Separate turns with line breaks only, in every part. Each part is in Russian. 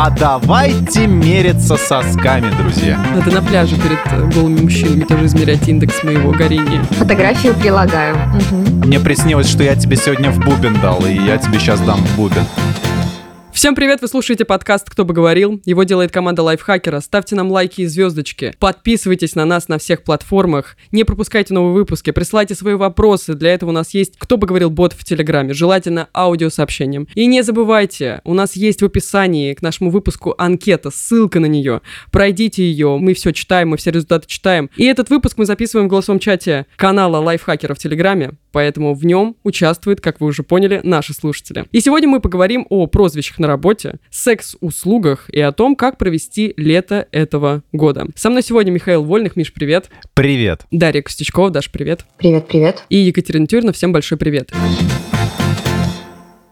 А давайте мериться сосками, друзья.
Надо на пляже перед э, голыми мужчинами тоже измерять индекс моего горения.
Фотографию прилагаю. Мгм.
Мне приснилось, что я тебе сегодня в бубен дал, и я тебе сейчас дам в бубен.
Всем привет, вы слушаете подкаст «Кто бы говорил». Его делает команда Лайфхакера. Ставьте нам лайки и звездочки. Подписывайтесь на нас на всех платформах. Не пропускайте новые выпуски. Присылайте свои вопросы. Для этого у нас есть «Кто бы говорил» бот в Телеграме. Желательно аудиосообщением. И не забывайте, у нас есть в описании к нашему выпуску анкета, ссылка на нее. Пройдите ее, мы все читаем, мы все результаты читаем. И этот выпуск мы записываем в голосовом чате канала Лайфхакера в Телеграме. Поэтому в нем участвуют, как вы уже поняли, наши слушатели. И сегодня мы поговорим о прозвищах на работе, секс-услугах и о том, как провести лето этого года. Со мной сегодня Михаил Вольных. Миш, привет.
Привет.
Дарья Костючкова. Даш, привет.
Привет, привет.
И Екатерина Тюрина. Всем большой привет.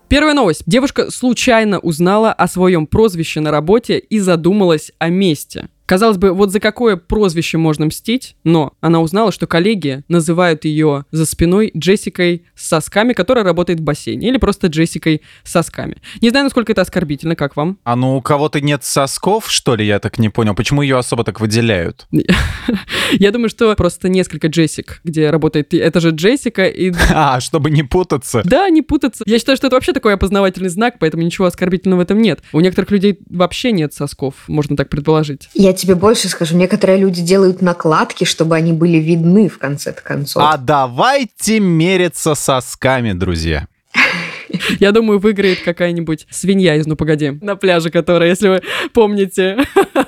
Первая новость. Девушка случайно узнала о своем прозвище на работе и задумалась о месте. Казалось бы, вот за какое прозвище можно мстить, но она узнала, что коллеги называют ее за спиной Джессикой с сосками, которая работает в бассейне, или просто Джессикой с сосками. Не знаю, насколько это оскорбительно, как вам?
А ну у кого-то нет сосков, что ли, я так не понял? Почему ее особо так выделяют?
Я думаю, что просто несколько Джессик, где работает... Это же Джессика и...
А, чтобы не путаться.
Да, не путаться. Я считаю, что это вообще такой опознавательный знак, поэтому ничего оскорбительного в этом нет. У некоторых людей вообще нет сосков, можно так предположить.
Я тебе больше скажу. Некоторые люди делают накладки, чтобы они были видны в конце концов.
А давайте мериться сосками, друзья.
Я думаю, выиграет какая-нибудь свинья из «Ну, погоди» на пляже, которая, если вы помните.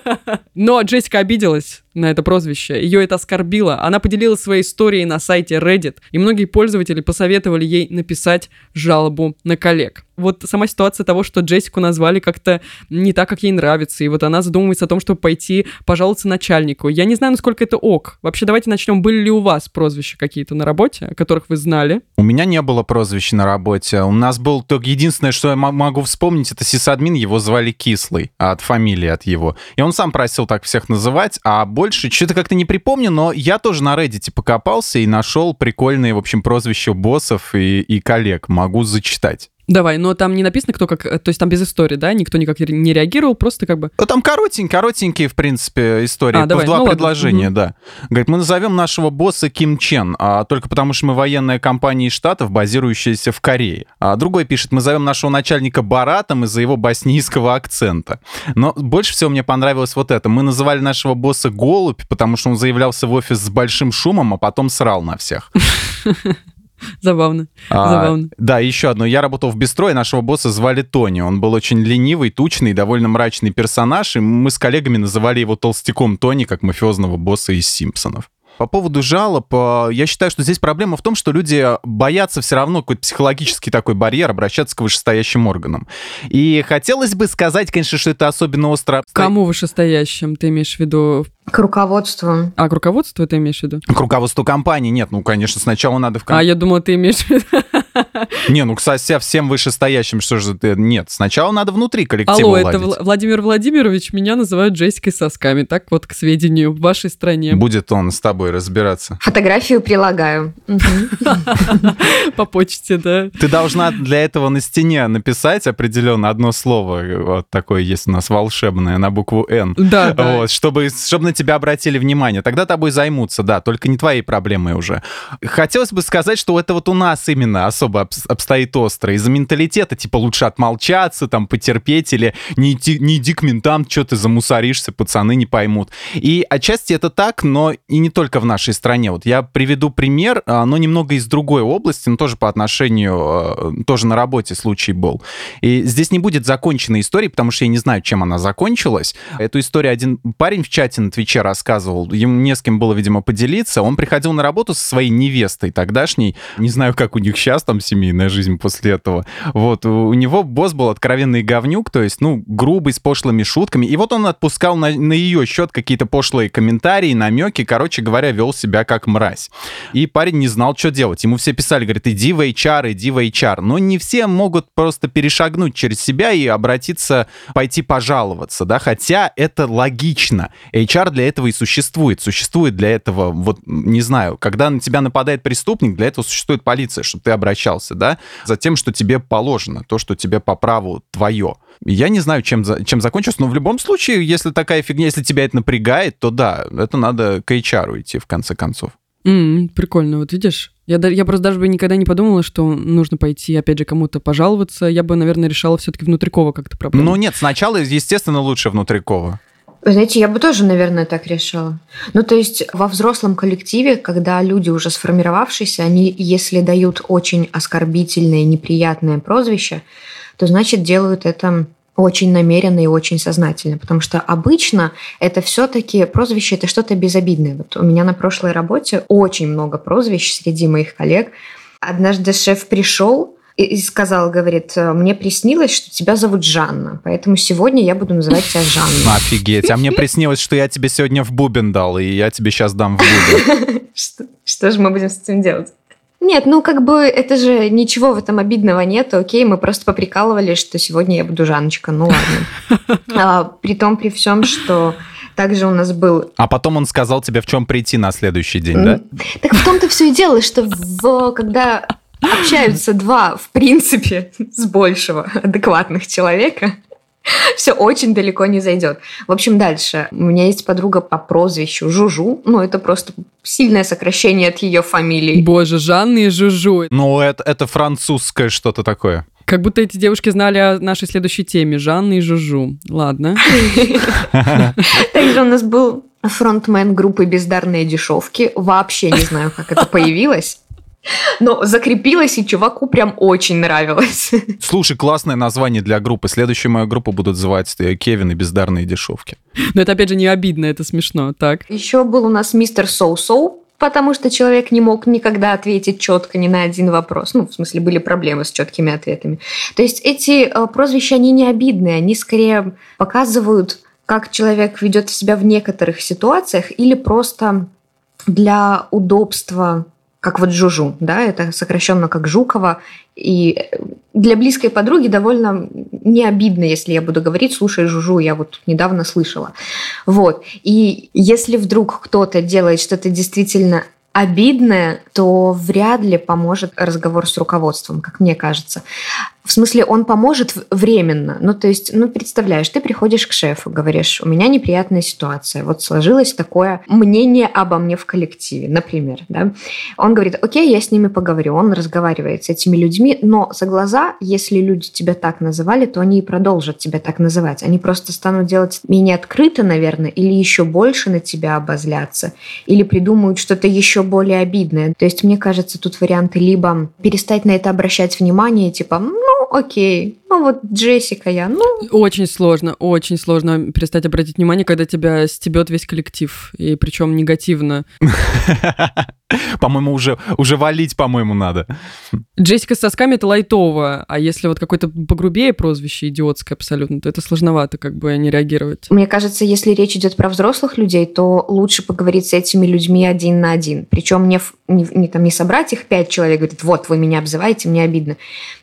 Но Джессика обиделась на это прозвище. Ее это оскорбило. Она поделилась своей историей на сайте Reddit, и многие пользователи посоветовали ей написать жалобу на коллег. Вот сама ситуация того, что Джессику назвали как-то не так, как ей нравится, и вот она задумывается о том, чтобы пойти пожаловаться начальнику. Я не знаю, насколько это ок. Вообще, давайте начнем. Были ли у вас прозвища какие-то на работе, о которых вы знали?
У меня не было прозвища на работе. У нас был только единственное, что я могу вспомнить, это сисадмин, его звали Кислый, от фамилии от его. И он сам просил так всех называть, а больше что-то как-то не припомню, но я тоже на Reddit покопался и нашел прикольные, в общем, прозвища боссов и, и коллег. Могу зачитать.
Давай, но там не написано, кто как... То есть там без истории, да? Никто никак не реагировал, просто как бы...
Ну, Там коротенькие, коротенькие, в принципе, истории.
А, давай,
в два
ну ладно,
предложения,
мгм.
да. Говорит, мы назовем нашего босса Ким Чен, а, только потому что мы военная компания из Штатов, базирующаяся в Корее. А другой пишет, мы зовем нашего начальника Баратом из-за его боснийского акцента. Но больше всего мне понравилось вот это. Мы называли нашего босса Голубь, потому что он заявлялся в офис с большим шумом, а потом срал на всех.
Забавно.
А,
Забавно.
Да, еще одно. Я работал в бистро, и нашего босса звали Тони. Он был очень ленивый, тучный, довольно мрачный персонаж, и мы с коллегами называли его толстяком Тони, как мафиозного босса из «Симпсонов». По поводу жалоб, э, я считаю, что здесь проблема в том, что люди боятся все равно какой-то психологический такой барьер обращаться к вышестоящим органам. И хотелось бы сказать, конечно, что это особенно остро...
Кому вышестоящим ты имеешь в виду?
К руководству.
А, к руководству ты имеешь в виду?
К руководству компании нет, ну, конечно, сначала надо в...
А, я думала, ты имеешь в виду...
Не, ну, кстати, всем вышестоящим, что же ты... Нет, сначала надо внутри коллектива
Алло, это
уладить.
Вла- Владимир Владимирович, меня называют Джессикой сосками. Так вот, к сведению, в вашей стране.
Будет он с тобой разбираться.
Фотографию прилагаю.
По почте, да.
Ты должна для этого на стене написать определенно одно слово. Вот такое есть у нас волшебное на букву «Н».
Да, да.
Вот, чтобы, чтобы на тебя обратили внимание. Тогда тобой займутся, да, только не твоей проблемой уже. Хотелось бы сказать, что это вот у нас именно особо обс- обстоит остро. Из-за менталитета, типа, лучше отмолчаться, там, потерпеть, или не иди, не иди к ментам, что ты замусоришься, пацаны не поймут. И отчасти это так, но и не только в нашей стране. Вот я приведу пример, но немного из другой области, но тоже по отношению, э, тоже на работе случай был. И здесь не будет законченной истории, потому что я не знаю, чем она закончилась. Эту историю один парень в чате на Твиче рассказывал. Ему не с кем было, видимо, поделиться. Он приходил на работу со своей невестой тогдашней. Не знаю, как у них сейчас там семейная жизнь после этого. Вот, у него босс был откровенный говнюк, то есть, ну, грубый, с пошлыми шутками. И вот он отпускал на, на ее счет какие-то пошлые комментарии, намеки. Короче говоря, вел себя как мразь. И парень не знал, что делать. Ему все писали, говорит, иди в HR, иди в HR. Но не все могут просто перешагнуть через себя и обратиться, пойти пожаловаться, да, хотя это логично. HR для этого и существует. Существует для этого, вот, не знаю, когда на тебя нападает преступник, для этого существует полиция, чтобы ты обращался обращался, да, за тем, что тебе положено, то, что тебе по праву твое. Я не знаю, чем, чем закончилось, но в любом случае, если такая фигня, если тебя это напрягает, то да, это надо к HR идти в конце концов.
Mm, прикольно, вот видишь? Я, я просто даже бы никогда не подумала, что нужно пойти, опять же, кому-то пожаловаться. Я бы, наверное, решала все-таки внутрикова как-то проблему.
Ну нет, сначала, естественно, лучше внутрикова.
Знаете, я бы тоже, наверное, так решила. Ну, то есть во взрослом коллективе, когда люди уже сформировавшиеся, они, если дают очень оскорбительное, неприятное прозвище, то значит делают это очень намеренно и очень сознательно, потому что обычно это все-таки прозвище это что-то безобидное. Вот у меня на прошлой работе очень много прозвищ среди моих коллег. Однажды шеф пришел и сказал, говорит, мне приснилось, что тебя зовут Жанна, поэтому сегодня я буду называть тебя Жанна.
Офигеть, а мне приснилось, что я тебе сегодня в бубен дал, и я тебе сейчас дам в бубен.
Что, что же мы будем с этим делать? Нет, ну как бы это же ничего в этом обидного нет. Окей, мы просто поприкалывались, что сегодня я буду Жаночка. Ну ладно. А, при том, при всем, что также у нас был...
А потом он сказал тебе, в чем прийти на следующий день, да?
Так в том-то все и дело, что в, когда общаются два, в принципе, с большего адекватных человека, все очень далеко не зайдет. В общем, дальше. У меня есть подруга по прозвищу Жужу. Ну, это просто сильное сокращение от ее фамилии.
Боже, Жанна и Жужу.
Ну, это, это французское что-то такое.
Как будто эти девушки знали о нашей следующей теме. Жанна и Жужу. Ладно.
Также у нас был фронтмен группы «Бездарные дешевки». Вообще не знаю, как это появилось. Но закрепилась, и чуваку прям очень нравилось.
Слушай, классное название для группы. Следующую мою группу будут называть Кевин и бездарные дешевки.
Но это, опять же, не обидно, это смешно, так?
Еще был у нас мистер Соу-Соу, потому что человек не мог никогда ответить четко ни на один вопрос. Ну, в смысле, были проблемы с четкими ответами. То есть эти э, прозвища, они не обидные, они скорее показывают, как человек ведет себя в некоторых ситуациях или просто для удобства как вот Жужу, да, это сокращенно как Жукова. И для близкой подруги довольно не обидно, если я буду говорить, слушай, Жужу, я вот недавно слышала. Вот. И если вдруг кто-то делает что-то действительно обидное, то вряд ли поможет разговор с руководством, как мне кажется. В смысле, он поможет временно. Ну, то есть, ну, представляешь, ты приходишь к шефу, говоришь, у меня неприятная ситуация. Вот сложилось такое мнение обо мне в коллективе, например. Да? Он говорит, окей, я с ними поговорю. Он разговаривает с этими людьми, но за глаза, если люди тебя так называли, то они и продолжат тебя так называть. Они просто станут делать менее открыто, наверное, или еще больше на тебя обозляться, или придумают что-то еще более обидное. То есть, мне кажется, тут варианты либо перестать на это обращать внимание, типа, ну, окей, ну вот Джессика я, ну...
Очень сложно, очень сложно перестать обратить внимание, когда тебя стебет весь коллектив, и причем негативно.
По-моему, уже, уже валить, по-моему, надо.
Джессика с сосками — это лайтово, а если вот какое-то погрубее прозвище, идиотское абсолютно, то это сложновато как бы не реагировать.
Мне кажется, если речь идет про взрослых людей, то лучше поговорить с этими людьми один на один. Причем не, не, не, там, не собрать их пять человек, говорит, вот, вы меня обзываете, мне обидно.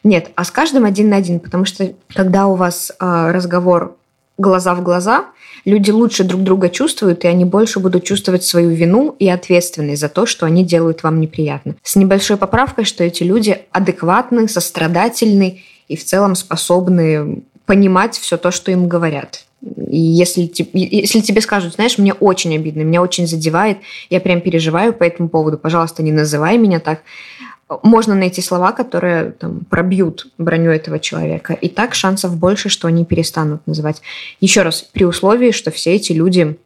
Нет, а с каждым один на один, потому что когда у вас э, разговор глаза в глаза, люди лучше друг друга чувствуют, и они больше будут чувствовать свою вину и ответственность за то, что они делают вам неприятно. С небольшой поправкой, что эти люди адекватны, сострадательны и в целом способны понимать все то, что им говорят. И если, если тебе скажут, знаешь, мне очень обидно, меня очень задевает, я прям переживаю по этому поводу, пожалуйста, не называй меня так, можно найти слова, которые там, пробьют броню этого человека. И так шансов больше, что они перестанут называть. Еще раз, при условии, что все эти люди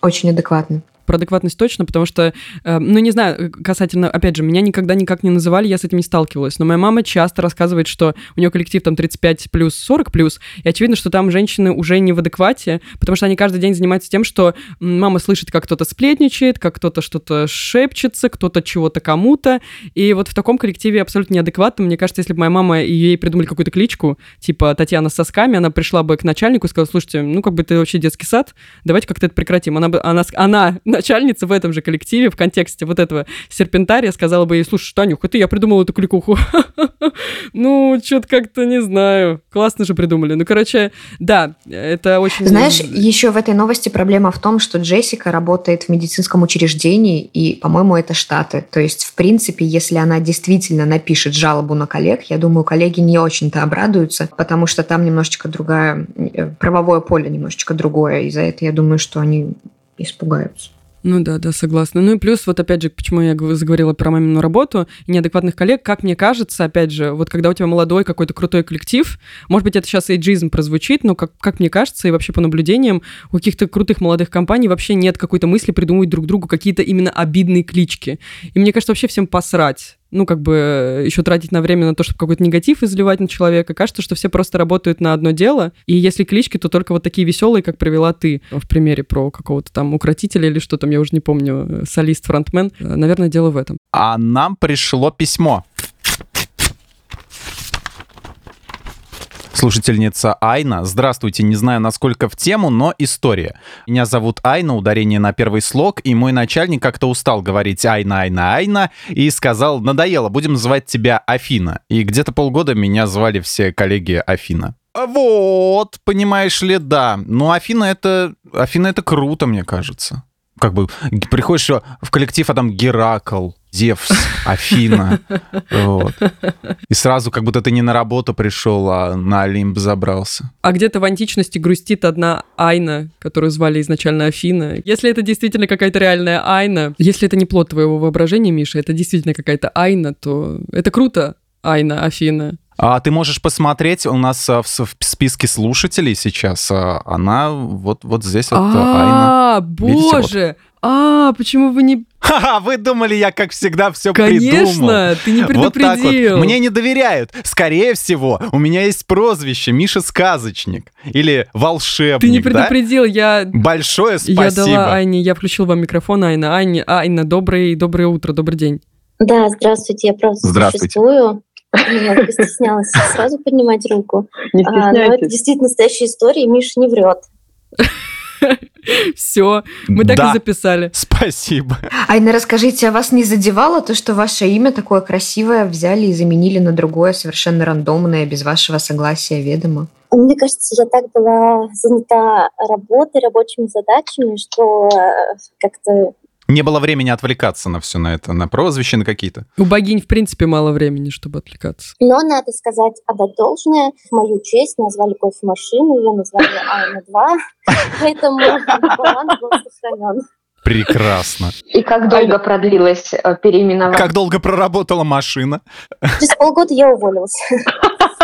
очень адекватны
про адекватность точно, потому что, э, ну, не знаю, касательно, опять же, меня никогда никак не называли, я с этим не сталкивалась, но моя мама часто рассказывает, что у нее коллектив там 35 плюс, 40 плюс, и очевидно, что там женщины уже не в адеквате, потому что они каждый день занимаются тем, что мама слышит, как кто-то сплетничает, как кто-то что-то шепчется, кто-то чего-то кому-то, и вот в таком коллективе абсолютно неадекватно. Мне кажется, если бы моя мама и ей придумали какую-то кличку, типа Татьяна с сосками, она пришла бы к начальнику и сказала, слушайте, ну, как бы ты вообще детский сад, давайте как-то это прекратим. Она бы, она, она начальница в этом же коллективе в контексте вот этого серпентария сказала бы ей, слушай, Танюх, это я придумала эту кликуху. Ну, что-то как-то не знаю. Классно же придумали. Ну, короче, да, это очень...
Знаешь, еще в этой новости проблема в том, что Джессика работает в медицинском учреждении, и, по-моему, это Штаты. То есть, в принципе, если она действительно напишет жалобу на коллег, я думаю, коллеги не очень-то обрадуются, потому что там немножечко другая, э, правовое поле немножечко другое. И за это я думаю, что они испугаются.
Ну да, да, согласна. Ну и плюс, вот опять же, почему я заговорила про мамину работу и неадекватных коллег, как мне кажется, опять же, вот когда у тебя молодой какой-то крутой коллектив, может быть, это сейчас эйджизм прозвучит, но как, как мне кажется, и вообще по наблюдениям, у каких-то крутых молодых компаний вообще нет какой-то мысли придумывать друг другу какие-то именно обидные клички. И мне кажется, вообще всем посрать ну, как бы э, еще тратить на время на то, чтобы какой-то негатив изливать на человека. Кажется, что все просто работают на одно дело. И если клички, то только вот такие веселые, как привела ты в примере про какого-то там укротителя или что там, я уже не помню, э, солист, фронтмен. Э, наверное, дело в этом.
А нам пришло письмо. Слушательница Айна. Здравствуйте, не знаю, насколько в тему, но история. Меня зовут Айна, ударение на первый слог, и мой начальник как-то устал говорить Айна, Айна, Айна, и сказал, надоело, будем называть тебя Афина. И где-то полгода меня звали все коллеги Афина. Вот, понимаешь ли, да. Ну, Афина это, Афина это круто, мне кажется. Как бы приходишь в коллектив, а там Геракл, Зевс, Афина. Вот. И сразу как будто ты не на работу пришел, а на Олимп забрался.
А где-то в античности грустит одна Айна, которую звали изначально Афина. Если это действительно какая-то реальная Айна, если это не плод твоего воображения, Миша, это действительно какая-то Айна, то это круто, Айна, Афина.
А ты можешь посмотреть, у нас а, в, в списке слушателей сейчас а, она вот, вот здесь, это Айна.
А, боже! А, почему вы не...
Ха-ха, вы думали, я, как всегда, все
Конечно,
придумал.
ты не предупредил. Вот так
вот. Мне не доверяют. Скорее всего, у меня есть прозвище Миша Сказочник или Волшебник,
Ты не предупредил,
да?
я...
Большое спасибо.
Я дала Айне, я включил вам микрофон, Айна. Айна, Айна доброе, доброе утро, добрый день.
Да, здравствуйте, я просто здравствуйте. существую. Я стеснялась сразу поднимать руку. Не а, но это действительно настоящая история, и Миша не врет.
Все, мы так да. и записали.
Спасибо.
Айна, расскажите, а вас не задевало то, что ваше имя такое красивое взяли и заменили на другое, совершенно рандомное, без вашего согласия, ведомо?
Мне кажется, я так была занята работой, рабочими задачами, что э, как-то
не было времени отвлекаться на все на это, на прозвища, на какие-то.
У богинь, в принципе, мало времени, чтобы отвлекаться.
Но надо сказать, отдать должное. В мою честь назвали кофемашину, ее назвали Айна-2, поэтому баланс был сохранен.
Прекрасно.
И как долго продлилось э, переименование?
Как долго проработала машина?
Через полгода я уволилась.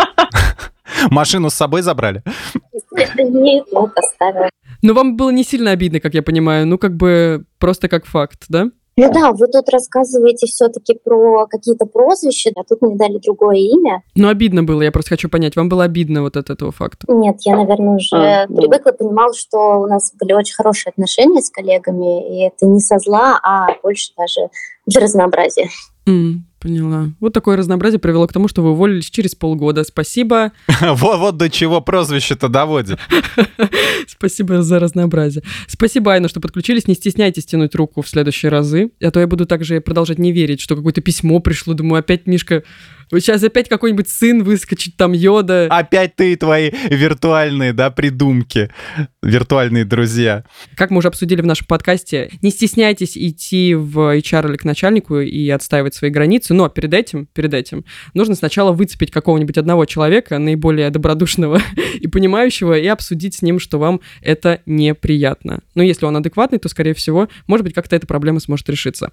Машину с собой забрали?
Нет, вот оставила.
Но вам было не сильно обидно, как я понимаю, ну как бы просто как факт, да?
Ну да, вы тут рассказываете все-таки про какие-то прозвища, а тут мне дали другое имя.
Ну обидно было, я просто хочу понять, вам было обидно вот от этого факта?
Нет, я, наверное, уже а, привыкла, понимала, что у нас были очень хорошие отношения с коллегами, и это не со зла, а больше даже для разнообразия.
Mm, поняла. Вот такое разнообразие привело к тому, что вы уволились через полгода. Спасибо.
Вот, вот до чего прозвище-то доводит.
Спасибо за разнообразие. Спасибо, Айна, что подключились. Не стесняйтесь тянуть руку в следующие разы. А то я буду также продолжать не верить, что какое-то письмо пришло. Думаю, опять Мишка Сейчас опять какой-нибудь сын выскочит, там Йода.
Опять ты и твои виртуальные, да, придумки, виртуальные друзья.
Как мы уже обсудили в нашем подкасте, не стесняйтесь идти в HR или к начальнику и отстаивать свои границы, но перед этим, перед этим нужно сначала выцепить какого-нибудь одного человека, наиболее добродушного и понимающего, и обсудить с ним, что вам это неприятно. Но если он адекватный, то, скорее всего, может быть, как-то эта проблема сможет решиться.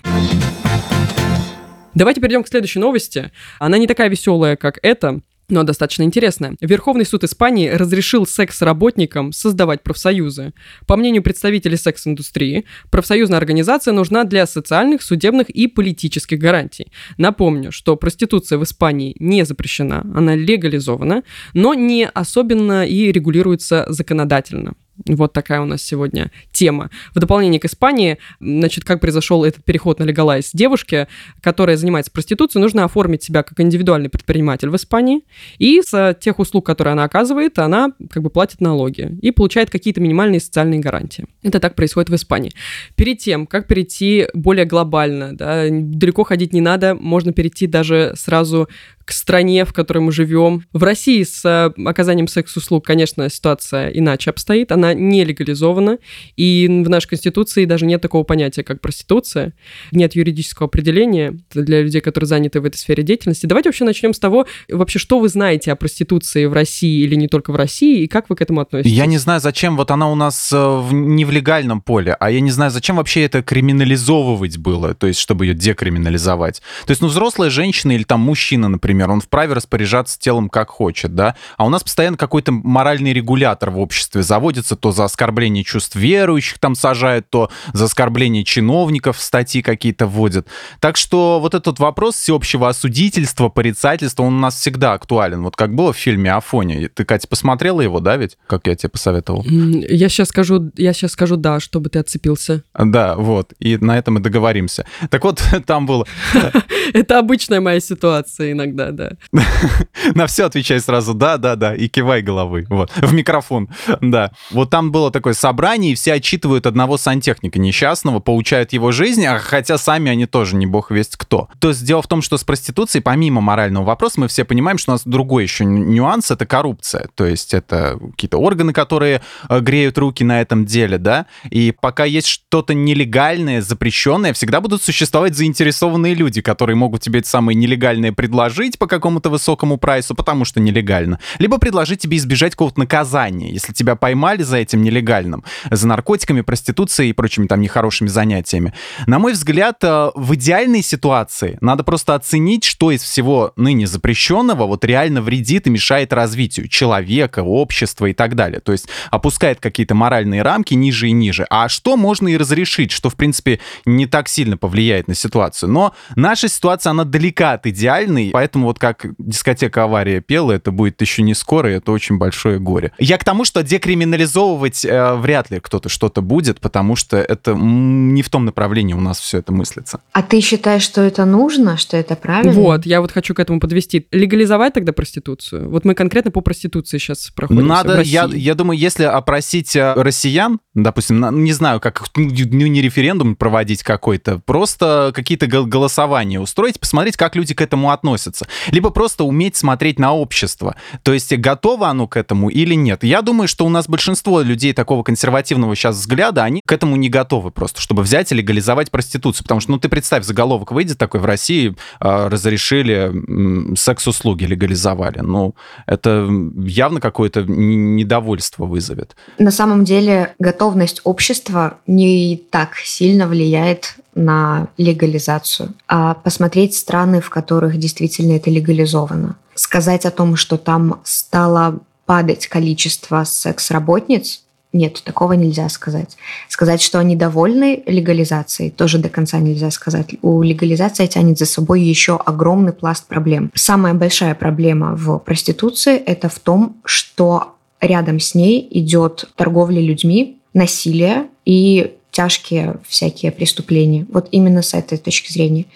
Давайте перейдем к следующей новости. Она не такая веселая, как эта, но достаточно интересная. Верховный суд Испании разрешил секс-работникам создавать профсоюзы. По мнению представителей секс-индустрии, профсоюзная организация нужна для социальных, судебных и политических гарантий. Напомню, что проституция в Испании не запрещена, она легализована, но не особенно и регулируется законодательно. Вот такая у нас сегодня тема. В дополнение к Испании, значит, как произошел этот переход на легалайз девушке, которая занимается проституцией, нужно оформить себя как индивидуальный предприниматель в Испании, и с тех услуг, которые она оказывает, она как бы платит налоги и получает какие-то минимальные социальные гарантии. Это так происходит в Испании. Перед тем, как перейти более глобально, да, далеко ходить не надо, можно перейти даже сразу к стране, в которой мы живем. В России с э, оказанием секс-услуг, конечно, ситуация иначе обстоит. Она не легализована. И в нашей Конституции даже нет такого понятия, как проституция. Нет юридического определения для людей, которые заняты в этой сфере деятельности. Давайте вообще начнем с того, вообще, что вы знаете о проституции в России или не только в России, и как вы к этому относитесь?
Я не знаю, зачем вот она у нас э, не в легальном поле, а я не знаю, зачем вообще это криминализовывать было, то есть чтобы ее декриминализовать. То есть, ну, взрослая женщина или там мужчина, например, например, он вправе распоряжаться телом как хочет, да, а у нас постоянно какой-то моральный регулятор в обществе заводится, то за оскорбление чувств верующих там сажают, то за оскорбление чиновников статьи какие-то вводят. Так что вот этот вопрос всеобщего осудительства, порицательства, он у нас всегда актуален. Вот как было в фильме «Афоня». Ты, Катя, посмотрела его, да, ведь? Как я тебе посоветовал?
Я сейчас скажу, я сейчас скажу да, чтобы ты отцепился.
Да, вот. И на этом мы договоримся. Так вот, там было...
Это обычная моя ситуация иногда да, да.
На все отвечай сразу да, да, да, и кивай головой, вот, в микрофон, да. Вот там было такое собрание, и все отчитывают одного сантехника несчастного, получают его жизнь, а хотя сами они тоже не бог весть кто. То есть дело в том, что с проституцией, помимо морального вопроса, мы все понимаем, что у нас другой еще нюанс — это коррупция. То есть это какие-то органы, которые э, греют руки на этом деле, да, и пока есть что-то нелегальное, запрещенное, всегда будут существовать заинтересованные люди, которые могут тебе это самое нелегальное предложить, купить по какому-то высокому прайсу, потому что нелегально, либо предложить тебе избежать какого-то наказания, если тебя поймали за этим нелегальным, за наркотиками, проституцией и прочими там нехорошими занятиями. На мой взгляд, э, в идеальной ситуации надо просто оценить, что из всего ныне запрещенного вот реально вредит и мешает развитию человека, общества и так далее. То есть опускает какие-то моральные рамки ниже и ниже. А что можно и разрешить, что, в принципе, не так сильно повлияет на ситуацию. Но наша ситуация, она далека от идеальной, поэтому Поэтому вот как дискотека «Авария» пела, это будет еще не скоро, и это очень большое горе. Я к тому, что декриминализовывать э, вряд ли кто-то что-то будет, потому что это не в том направлении у нас все это мыслится.
А ты считаешь, что это нужно, что это правильно?
Вот, я вот хочу к этому подвести. Легализовать тогда проституцию? Вот мы конкретно по проституции сейчас проходим.
Надо, я, я думаю, если опросить э, россиян, допустим, не знаю, как ну, не референдум проводить какой-то, просто какие-то голосования устроить, посмотреть, как люди к этому относятся либо просто уметь смотреть на общество. То есть готово оно к этому или нет. Я думаю, что у нас большинство людей такого консервативного сейчас взгляда, они к этому не готовы просто, чтобы взять и легализовать проституцию. Потому что, ну, ты представь, заголовок выйдет такой, в России э, разрешили секс-услуги, легализовали. Ну, это явно какое-то недовольство вызовет.
На самом деле готовность общества не так сильно влияет на легализацию, а посмотреть страны, в которых действительно это легализовано. Сказать о том, что там стало падать количество секс-работниц, нет, такого нельзя сказать. Сказать, что они довольны легализацией, тоже до конца нельзя сказать. У легализации тянет за собой еще огромный пласт проблем. Самая большая проблема в проституции – это в том, что рядом с ней идет торговля людьми, насилие и тяжкие всякие преступления. Вот именно с этой точки зрения.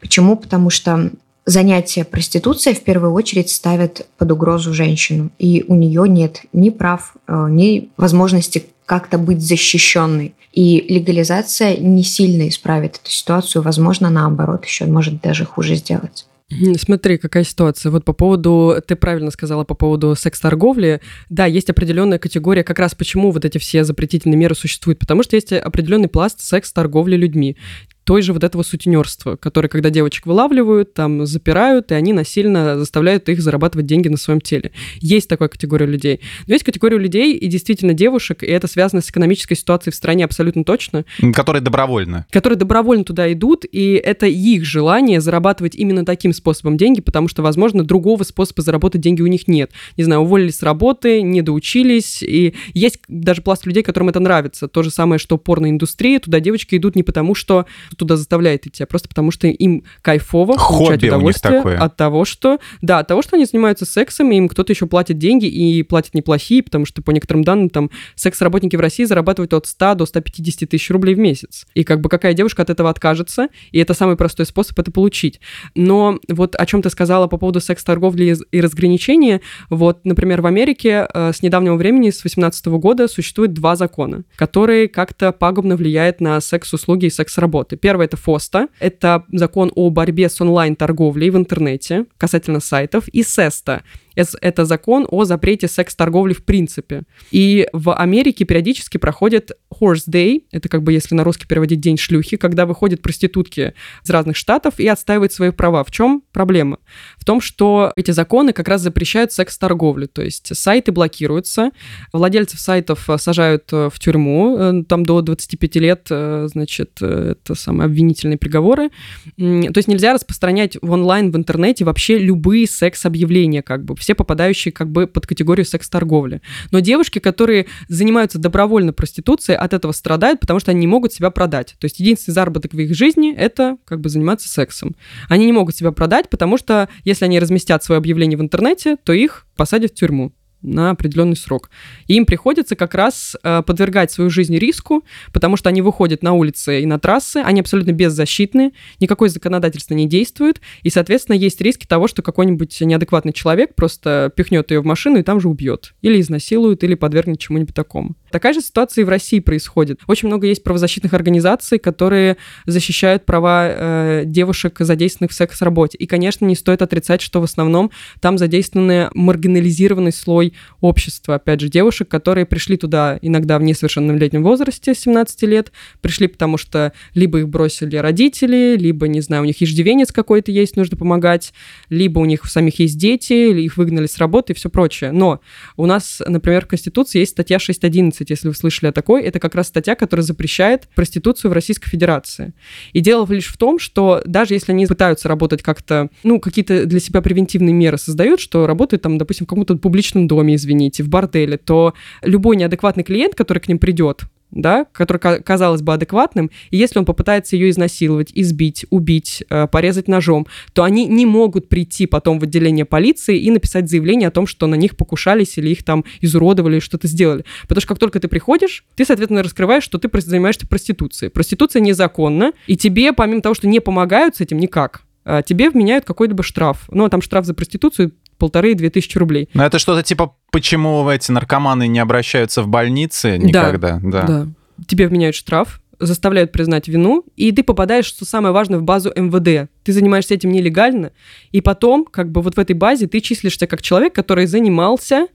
Почему? Потому что занятие проституцией в первую очередь ставит под угрозу женщину, и у нее нет ни прав, э, ни возможности как-то быть защищенной. И легализация не сильно исправит эту ситуацию, возможно, наоборот, еще может даже хуже сделать.
Смотри, какая ситуация. Вот по поводу, ты правильно сказала по поводу секс-торговли. Да, есть определенная категория, как раз почему вот эти все запретительные меры существуют. Потому что есть определенный пласт секс-торговли людьми той же вот этого сутенерства, которое, когда девочек вылавливают, там запирают, и они насильно заставляют их зарабатывать деньги на своем теле. Есть такая категория людей. Но есть категория людей и действительно девушек, и это связано с экономической ситуацией в стране абсолютно точно.
Которые добровольно.
Которые добровольно туда идут, и это их желание зарабатывать именно таким способом деньги, потому что, возможно, другого способа заработать деньги у них нет. Не знаю, уволились с работы, не доучились, и есть даже пласт людей, которым это нравится. То же самое, что порноиндустрия, туда девочки идут не потому, что кто туда заставляет идти, а просто потому что им кайфово
Хобби
получать удовольствие от того, что... Да, от того, что они занимаются сексом, и им кто-то еще платит деньги, и платят неплохие, потому что, по некоторым данным, там, секс-работники в России зарабатывают от 100 до 150 тысяч рублей в месяц. И как бы какая девушка от этого откажется, и это самый простой способ это получить. Но вот о чем ты сказала по поводу секс-торговли и разграничения, вот, например, в Америке э, с недавнего времени, с 18 года, существует два закона, которые как-то пагубно влияют на секс-услуги и секс-работы. Первый — это ФОСТА, это закон о борьбе с онлайн-торговлей в интернете касательно сайтов, и СЕСТА, это закон о запрете секс-торговли в принципе. И в Америке периодически проходит Horse Day, это как бы если на русский переводить день шлюхи, когда выходят проститутки из разных штатов и отстаивают свои права. В чем проблема? В том, что эти законы как раз запрещают секс-торговлю, то есть сайты блокируются, владельцев сайтов сажают э, в тюрьму, э, там до 25 лет, э, значит, это самые обвинительные приговоры. То есть нельзя распространять в онлайн, в интернете вообще любые секс-объявления, как бы все попадающие как бы под категорию секс-торговли. Но девушки, которые занимаются добровольно проституцией, от этого страдают, потому что они не могут себя продать. То есть единственный заработок в их жизни – это как бы заниматься сексом. Они не могут себя продать, потому что если они разместят свое объявление в интернете, то их посадят в тюрьму на определенный срок. И им приходится как раз э, подвергать свою жизнь риску, потому что они выходят на улицы и на трассы, они абсолютно беззащитны, никакое законодательство не действует, и, соответственно, есть риски того, что какой-нибудь неадекватный человек просто пихнет ее в машину и там же убьет, или изнасилует, или подвергнет чему-нибудь такому. Такая же ситуация и в России происходит. Очень много есть правозащитных организаций, которые защищают права э, девушек, задействованных в секс-работе. И, конечно, не стоит отрицать, что в основном там задействованы маргинализированный слой общества, опять же, девушек, которые пришли туда иногда в несовершеннолетнем возрасте, 17 лет, пришли потому что либо их бросили родители, либо, не знаю, у них иждивенец какой-то есть, нужно помогать, либо у них самих есть дети, или их выгнали с работы и все прочее. Но у нас, например, в Конституции есть статья 6.11, если вы слышали о такой, это как раз статья, которая запрещает проституцию в Российской Федерации. И дело лишь в том, что даже если они пытаются работать как-то, ну, какие-то для себя превентивные меры создают, что работают там, допустим, в каком-то публичном доме, извините, в борделе, то любой неадекватный клиент, который к ним придет, да, который казалось бы адекватным, и если он попытается ее изнасиловать, избить, убить, э, порезать ножом, то они не могут прийти потом в отделение полиции и написать заявление о том, что на них покушались или их там изуродовали, что-то сделали. Потому что как только ты приходишь, ты, соответственно, раскрываешь, что ты занимаешься проституцией. Проституция незаконна, и тебе, помимо того, что не помогают с этим никак, э, тебе вменяют какой-либо штраф. Ну, а там штраф за проституцию полторы-две тысячи рублей.
Ну, это что-то типа, почему эти наркоманы не обращаются в больницы никогда?
Да, да. да. Тебе вменяют штраф, заставляют признать вину, и ты попадаешь, что самое важное, в базу МВД. Ты занимаешься этим нелегально, и потом, как бы вот в этой базе ты числишься как человек, который занимался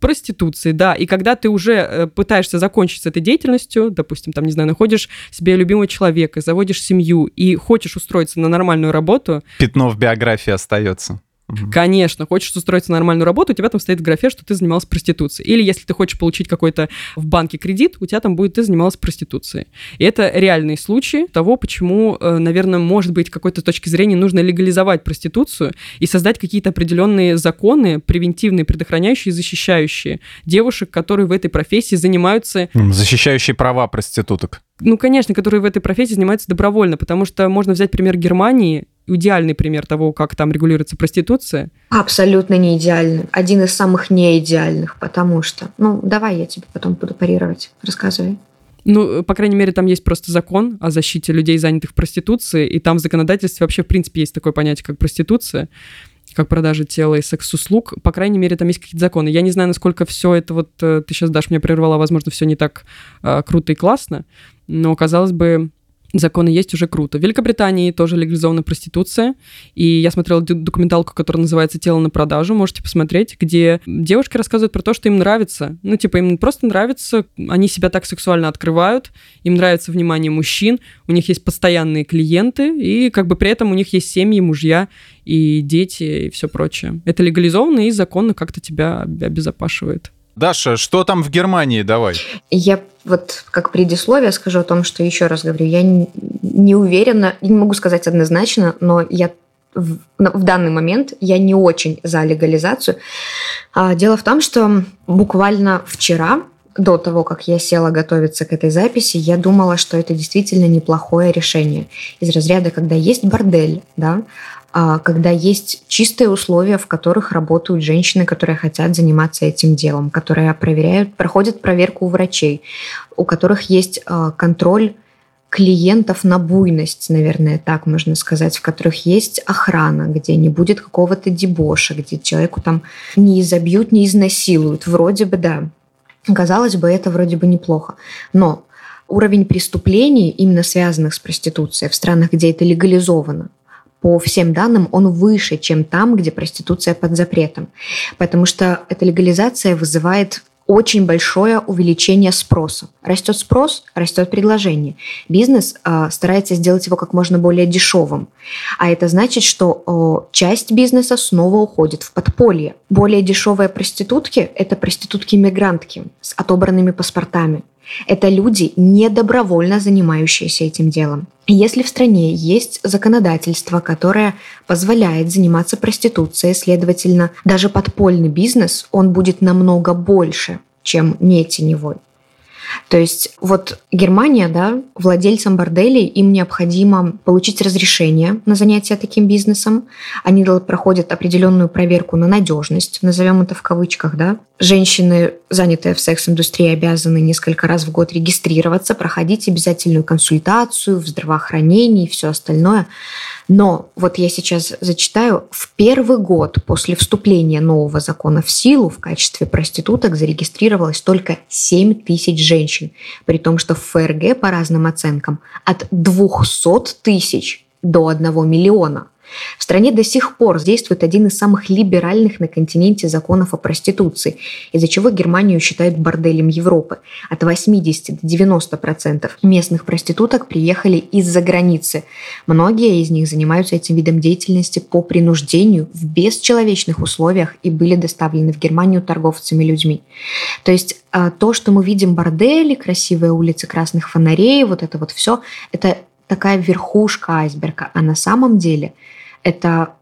проституцией, да, и когда ты уже э, пытаешься закончить с этой деятельностью, допустим, там, не знаю, находишь себе любимого человека, заводишь семью и хочешь устроиться на нормальную работу...
Пятно в биографии остается.
Угу. Конечно, хочешь устроиться на нормальную работу, у тебя там стоит в графе, что ты занимался проституцией. Или если ты хочешь получить какой-то в банке кредит, у тебя там будет ты занимался проституцией. И это реальные случаи того, почему, э, наверное, может быть, какой-то точки зрения нужно легализовать проституцию и создать какие-то определенные законы, превентивные, предохраняющие, защищающие девушек, которые в этой профессии занимаются...
Защищающие права проституток.
Ну, конечно, которые в этой профессии занимаются добровольно, потому что можно взять пример Германии, идеальный пример того, как там регулируется проституция?
Абсолютно не идеальный. Один из самых неидеальных, потому что... Ну, давай я тебе потом буду парировать. Рассказывай.
Ну, по крайней мере, там есть просто закон о защите людей, занятых в проституции, и там в законодательстве вообще, в принципе, есть такое понятие, как проституция как продажа тела и секс-услуг. По крайней мере, там есть какие-то законы. Я не знаю, насколько все это вот... Э, ты сейчас, Даш, меня прервала, возможно, все не так э, круто и классно, но, казалось бы, законы есть, уже круто. В Великобритании тоже легализована проституция, и я смотрела документалку, которая называется «Тело на продажу», можете посмотреть, где девушки рассказывают про то, что им нравится. Ну, типа, им просто нравится, они себя так сексуально открывают, им нравится внимание мужчин, у них есть постоянные клиенты, и как бы при этом у них есть семьи, мужья и дети и все прочее. Это легализовано и законно как-то тебя обезопашивает.
Даша, что там в Германии? Давай.
Я вот как предисловие скажу о том, что еще раз говорю, я не, уверена, не могу сказать однозначно, но я в, данный момент я не очень за легализацию. А, дело в том, что буквально вчера до того, как я села готовиться к этой записи, я думала, что это действительно неплохое решение. Из разряда, когда есть бордель, да, когда есть чистые условия, в которых работают женщины, которые хотят заниматься этим делом, которые проверяют, проходят проверку у врачей, у которых есть а, контроль клиентов на буйность, наверное, так можно сказать, в которых есть охрана, где не будет какого-то дебоша, где человеку там не изобьют, не изнасилуют. Вроде бы да. Казалось бы, это вроде бы неплохо. Но уровень преступлений, именно связанных с проституцией, в странах, где это легализовано, по всем данным, он выше, чем там, где проституция под запретом. Потому что эта легализация вызывает очень большое увеличение спроса. Растет спрос, растет предложение. Бизнес э, старается сделать его как можно более дешевым. А это значит, что э, часть бизнеса снова уходит в подполье. Более дешевые проститутки – это проститутки-мигрантки с отобранными паспортами. Это люди, недобровольно занимающиеся этим делом. Если в стране есть законодательство, которое позволяет заниматься проституцией, следовательно, даже подпольный бизнес, он будет намного больше, чем не теневой. То есть вот Германия, да, владельцам борделей им необходимо получить разрешение на занятие таким бизнесом. Они проходят определенную проверку на надежность, назовем это в кавычках, да. Женщины, занятые в секс-индустрии, обязаны несколько раз в год регистрироваться, проходить обязательную консультацию в здравоохранении и все остальное. Но вот я сейчас зачитаю, в первый год после вступления нового закона в силу в качестве проституток зарегистрировалось только 7 тысяч женщин, при том, что в ФРГ по разным оценкам от 200 тысяч до 1 миллиона – в стране до сих пор действует один из самых либеральных на континенте законов о проституции, из-за чего Германию считают борделем Европы. От 80 до 90 процентов местных проституток приехали из-за границы. Многие из них занимаются этим видом деятельности по принуждению в бесчеловечных условиях и были доставлены в Германию торговцами людьми. То есть а, то, что мы видим бордели, красивые улицы красных фонарей, вот это вот все, это такая верхушка айсберга. А на самом деле – это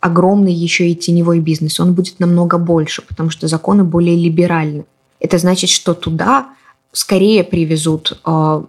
огромный еще и теневой бизнес. Он будет намного больше, потому что законы более либеральны. Это значит, что туда скорее привезут э,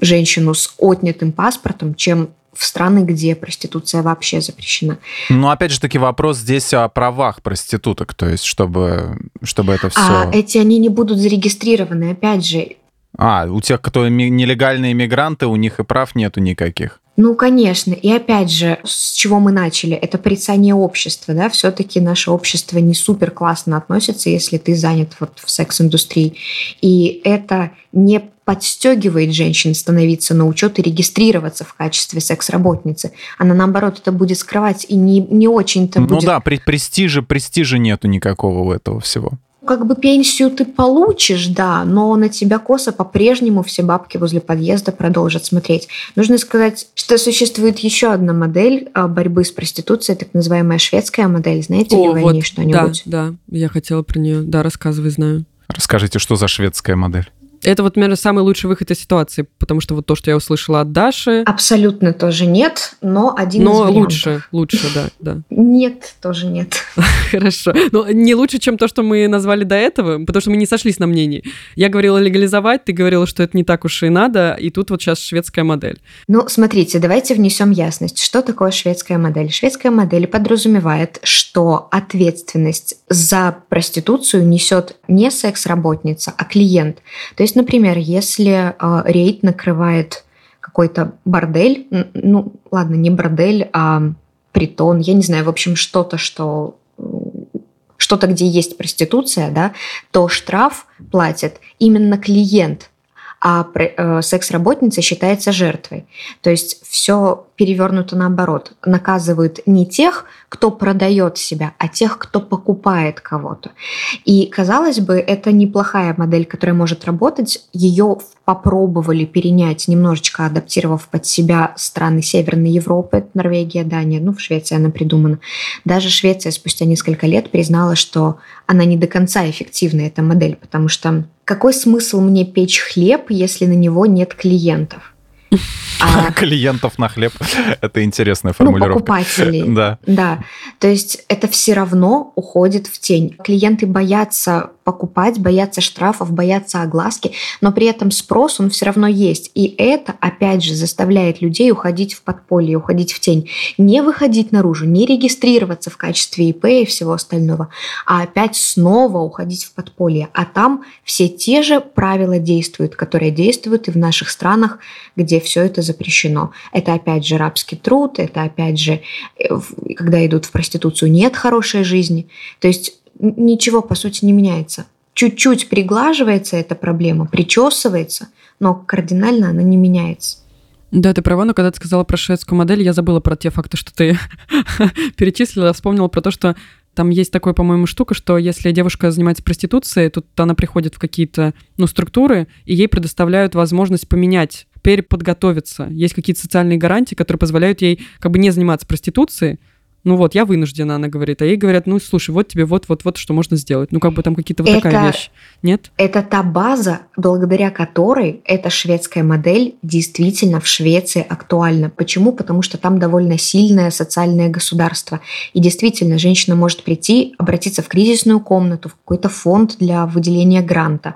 женщину с отнятым паспортом, чем в страны, где проституция вообще запрещена.
Ну, опять же таки, вопрос здесь о правах проституток, то есть чтобы, чтобы это все...
А эти они не будут зарегистрированы, опять же.
А, у тех, кто нелегальные иммигранты, у них и прав нету никаких.
Ну, конечно. И опять же, с чего мы начали? Это порицание общества, да? Все-таки наше общество не супер классно относится, если ты занят вот в секс-индустрии. И это не подстегивает женщин становиться на учет и регистрироваться в качестве секс-работницы. Она, наоборот, это будет скрывать и не, не очень-то
ну
будет...
Ну да, при, престижа, престижа нету никакого у этого всего
как бы пенсию ты получишь, да, но на тебя косо по-прежнему все бабки возле подъезда продолжат смотреть. Нужно сказать, что существует еще одна модель а, борьбы с проституцией, так называемая шведская модель. Знаете О, ли вы вот, о ней что-нибудь?
Да, да, я хотела про нее. Да, рассказывай, знаю.
Расскажите, что за шведская модель?
Это вот, наверное, самый лучший выход из ситуации, потому что вот то, что я услышала от Даши...
Абсолютно тоже нет, но один
но
из
вариантов. лучше, лучше, да, да.
Нет, тоже нет.
Хорошо. Но не лучше, чем то, что мы назвали до этого, потому что мы не сошлись на мнении. Я говорила легализовать, ты говорила, что это не так уж и надо, и тут вот сейчас шведская модель.
Ну, смотрите, давайте внесем ясность. Что такое шведская модель? Шведская модель подразумевает, что ответственность за проституцию несет не секс-работница, а клиент. То есть есть, например, если э, рейд накрывает какой-то бордель, ну, ладно, не бордель, а притон, я не знаю, в общем, что-то, что что-то, где есть проституция, да, то штраф платит именно клиент, а э, секс-работница считается жертвой. То есть все перевернуто наоборот. Наказывают не тех, кто продает себя, а тех, кто покупает кого-то. И, казалось бы, это неплохая модель, которая может работать. Ее попробовали перенять, немножечко адаптировав под себя страны Северной Европы, Норвегия, Дания, ну, в Швеции она придумана. Даже Швеция спустя несколько лет признала, что она не до конца эффективна, эта модель, потому что какой смысл мне печь хлеб, если на него нет клиентов?
А, клиентов на хлеб. Это интересная ну, формулировка.
Ну, покупателей.
Да.
Да. То есть это все равно уходит в тень. Клиенты боятся покупать, боятся штрафов, боятся огласки, но при этом спрос, он все равно есть. И это, опять же, заставляет людей уходить в подполье, уходить в тень. Не выходить наружу, не регистрироваться в качестве ИП и всего остального, а опять снова уходить в подполье. А там все те же правила действуют, которые действуют и в наших странах, где все это запрещено. Это опять же рабский труд, это опять же, э, когда идут в проституцию, нет хорошей жизни. То есть ничего, по сути, не меняется. Чуть-чуть приглаживается эта проблема, причесывается, но кардинально она не меняется.
Да, ты права, но когда ты сказала про шведскую модель, я забыла про те факты, что ты перечислила, вспомнила про то, что там есть такая, по-моему, штука, что если девушка занимается проституцией, тут она приходит в какие-то ну, структуры, и ей предоставляют возможность поменять, переподготовиться. Есть какие-то социальные гарантии, которые позволяют ей как бы не заниматься проституцией, ну вот, я вынуждена, она говорит. А ей говорят, ну, слушай, вот тебе вот-вот-вот, что можно сделать. Ну, как бы там какие-то вот это, такая вещь. Нет?
Это та база, благодаря которой эта шведская модель действительно в Швеции актуальна. Почему? Потому что там довольно сильное социальное государство. И действительно, женщина может прийти, обратиться в кризисную комнату, в какой-то фонд для выделения гранта,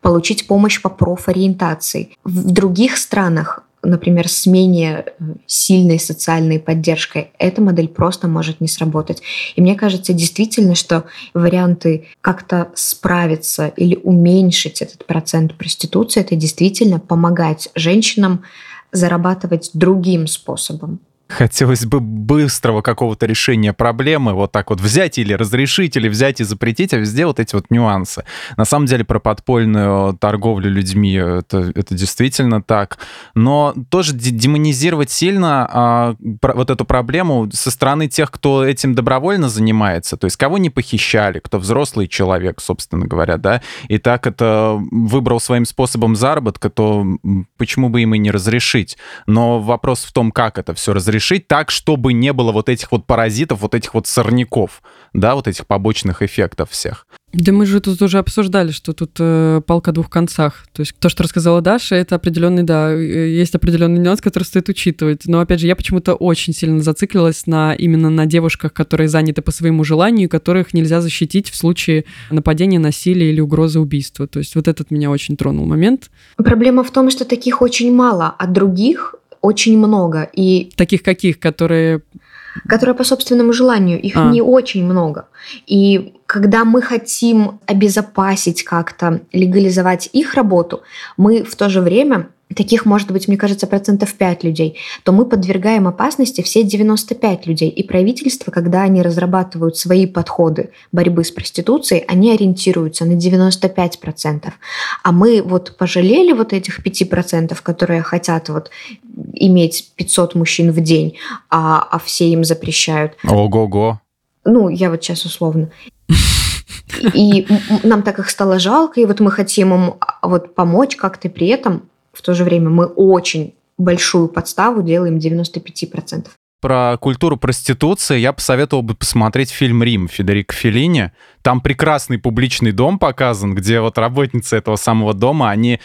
получить помощь по профориентации. В других странах например, с менее э, сильной социальной поддержкой, эта модель просто может не сработать. И мне кажется действительно, что варианты как-то справиться или уменьшить этот процент проституции, это действительно помогать женщинам зарабатывать другим способом.
Хотелось бы быстрого какого-то решения проблемы, вот так вот взять или разрешить, или взять и запретить, а везде вот эти вот нюансы. На самом деле про подпольную торговлю людьми это, это действительно так. Но тоже демонизировать сильно а, про, вот эту проблему со стороны тех, кто этим добровольно занимается, то есть кого не похищали, кто взрослый человек, собственно говоря, да, и так это выбрал своим способом заработка, то почему бы им и не разрешить? Но вопрос в том, как это все разрешить разрешить так, чтобы не было вот этих вот паразитов, вот этих вот сорняков, да, вот этих побочных эффектов всех.
Да мы же тут уже обсуждали, что тут э, палка о двух концах. То есть то, что рассказала Даша, это определенный, да, э, есть определенный нюанс, который стоит учитывать. Но опять же, я почему-то очень сильно зациклилась на именно на девушках, которые заняты по своему желанию, которых нельзя защитить в случае нападения, насилия или угрозы убийства. То есть вот этот меня очень тронул момент.
Проблема в том, что таких очень мало, а других очень много. И
Таких каких, которые...
Которые по собственному желанию. Их а. не очень много. И когда мы хотим обезопасить как-то, легализовать их работу, мы в то же время таких может быть, мне кажется, процентов 5 людей, то мы подвергаем опасности все 95 людей. И правительство, когда они разрабатывают свои подходы борьбы с проституцией, они ориентируются на 95 процентов. А мы вот пожалели вот этих 5 процентов, которые хотят вот иметь 500 мужчин в день, а, а все им запрещают.
Ого-го.
Ну, я вот сейчас условно. И нам так их стало жалко, и вот мы хотим им а, вот помочь как-то при этом в то же время мы очень большую подставу делаем 95%.
Про культуру проституции я посоветовал бы посмотреть фильм «Рим» Федерико Феллини. Там прекрасный публичный дом показан, где вот работницы этого самого дома, они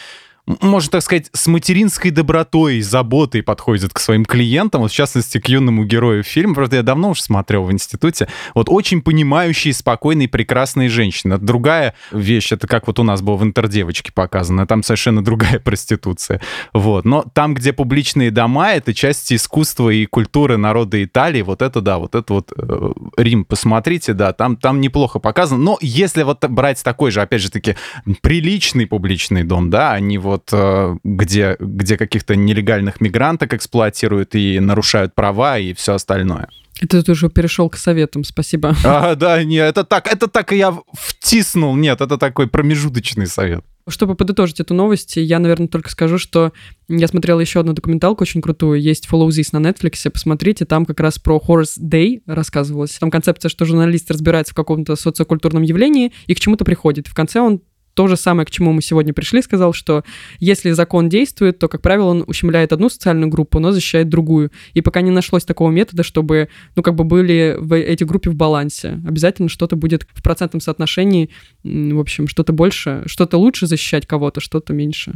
можно так сказать, с материнской добротой и заботой подходит к своим клиентам, вот в частности, к юному герою фильма. Правда, я давно уже смотрел в институте. Вот очень понимающие, спокойные, прекрасные женщины. Другая вещь, это как вот у нас было в «Интердевочке» показано, там совершенно другая проституция. Вот. Но там, где публичные дома, это часть искусства и культуры народа Италии, вот это да, вот это вот э, Рим, посмотрите, да, там, там неплохо показано. Но если вот брать такой же, опять же таки, приличный публичный дом, да, а не вот вот э, где, где каких-то нелегальных мигранток эксплуатируют и нарушают права и все остальное.
Это ты уже перешел к советам, спасибо.
А, да, нет, это так, это так я втиснул. Нет, это такой промежуточный совет.
Чтобы подытожить эту новость, я, наверное, только скажу, что я смотрела еще одну документалку очень крутую, есть Follow This на Netflix, посмотрите, там как раз про Horse Day рассказывалось. Там концепция, что журналист разбирается в каком-то социокультурном явлении и к чему-то приходит. В конце он то же самое, к чему мы сегодня пришли, сказал, что если закон действует, то, как правило, он ущемляет одну социальную группу, но защищает другую. И пока не нашлось такого метода, чтобы, ну, как бы были в эти группе в балансе. Обязательно что-то будет в процентном соотношении, в общем, что-то больше, что-то лучше защищать кого-то, что-то меньше.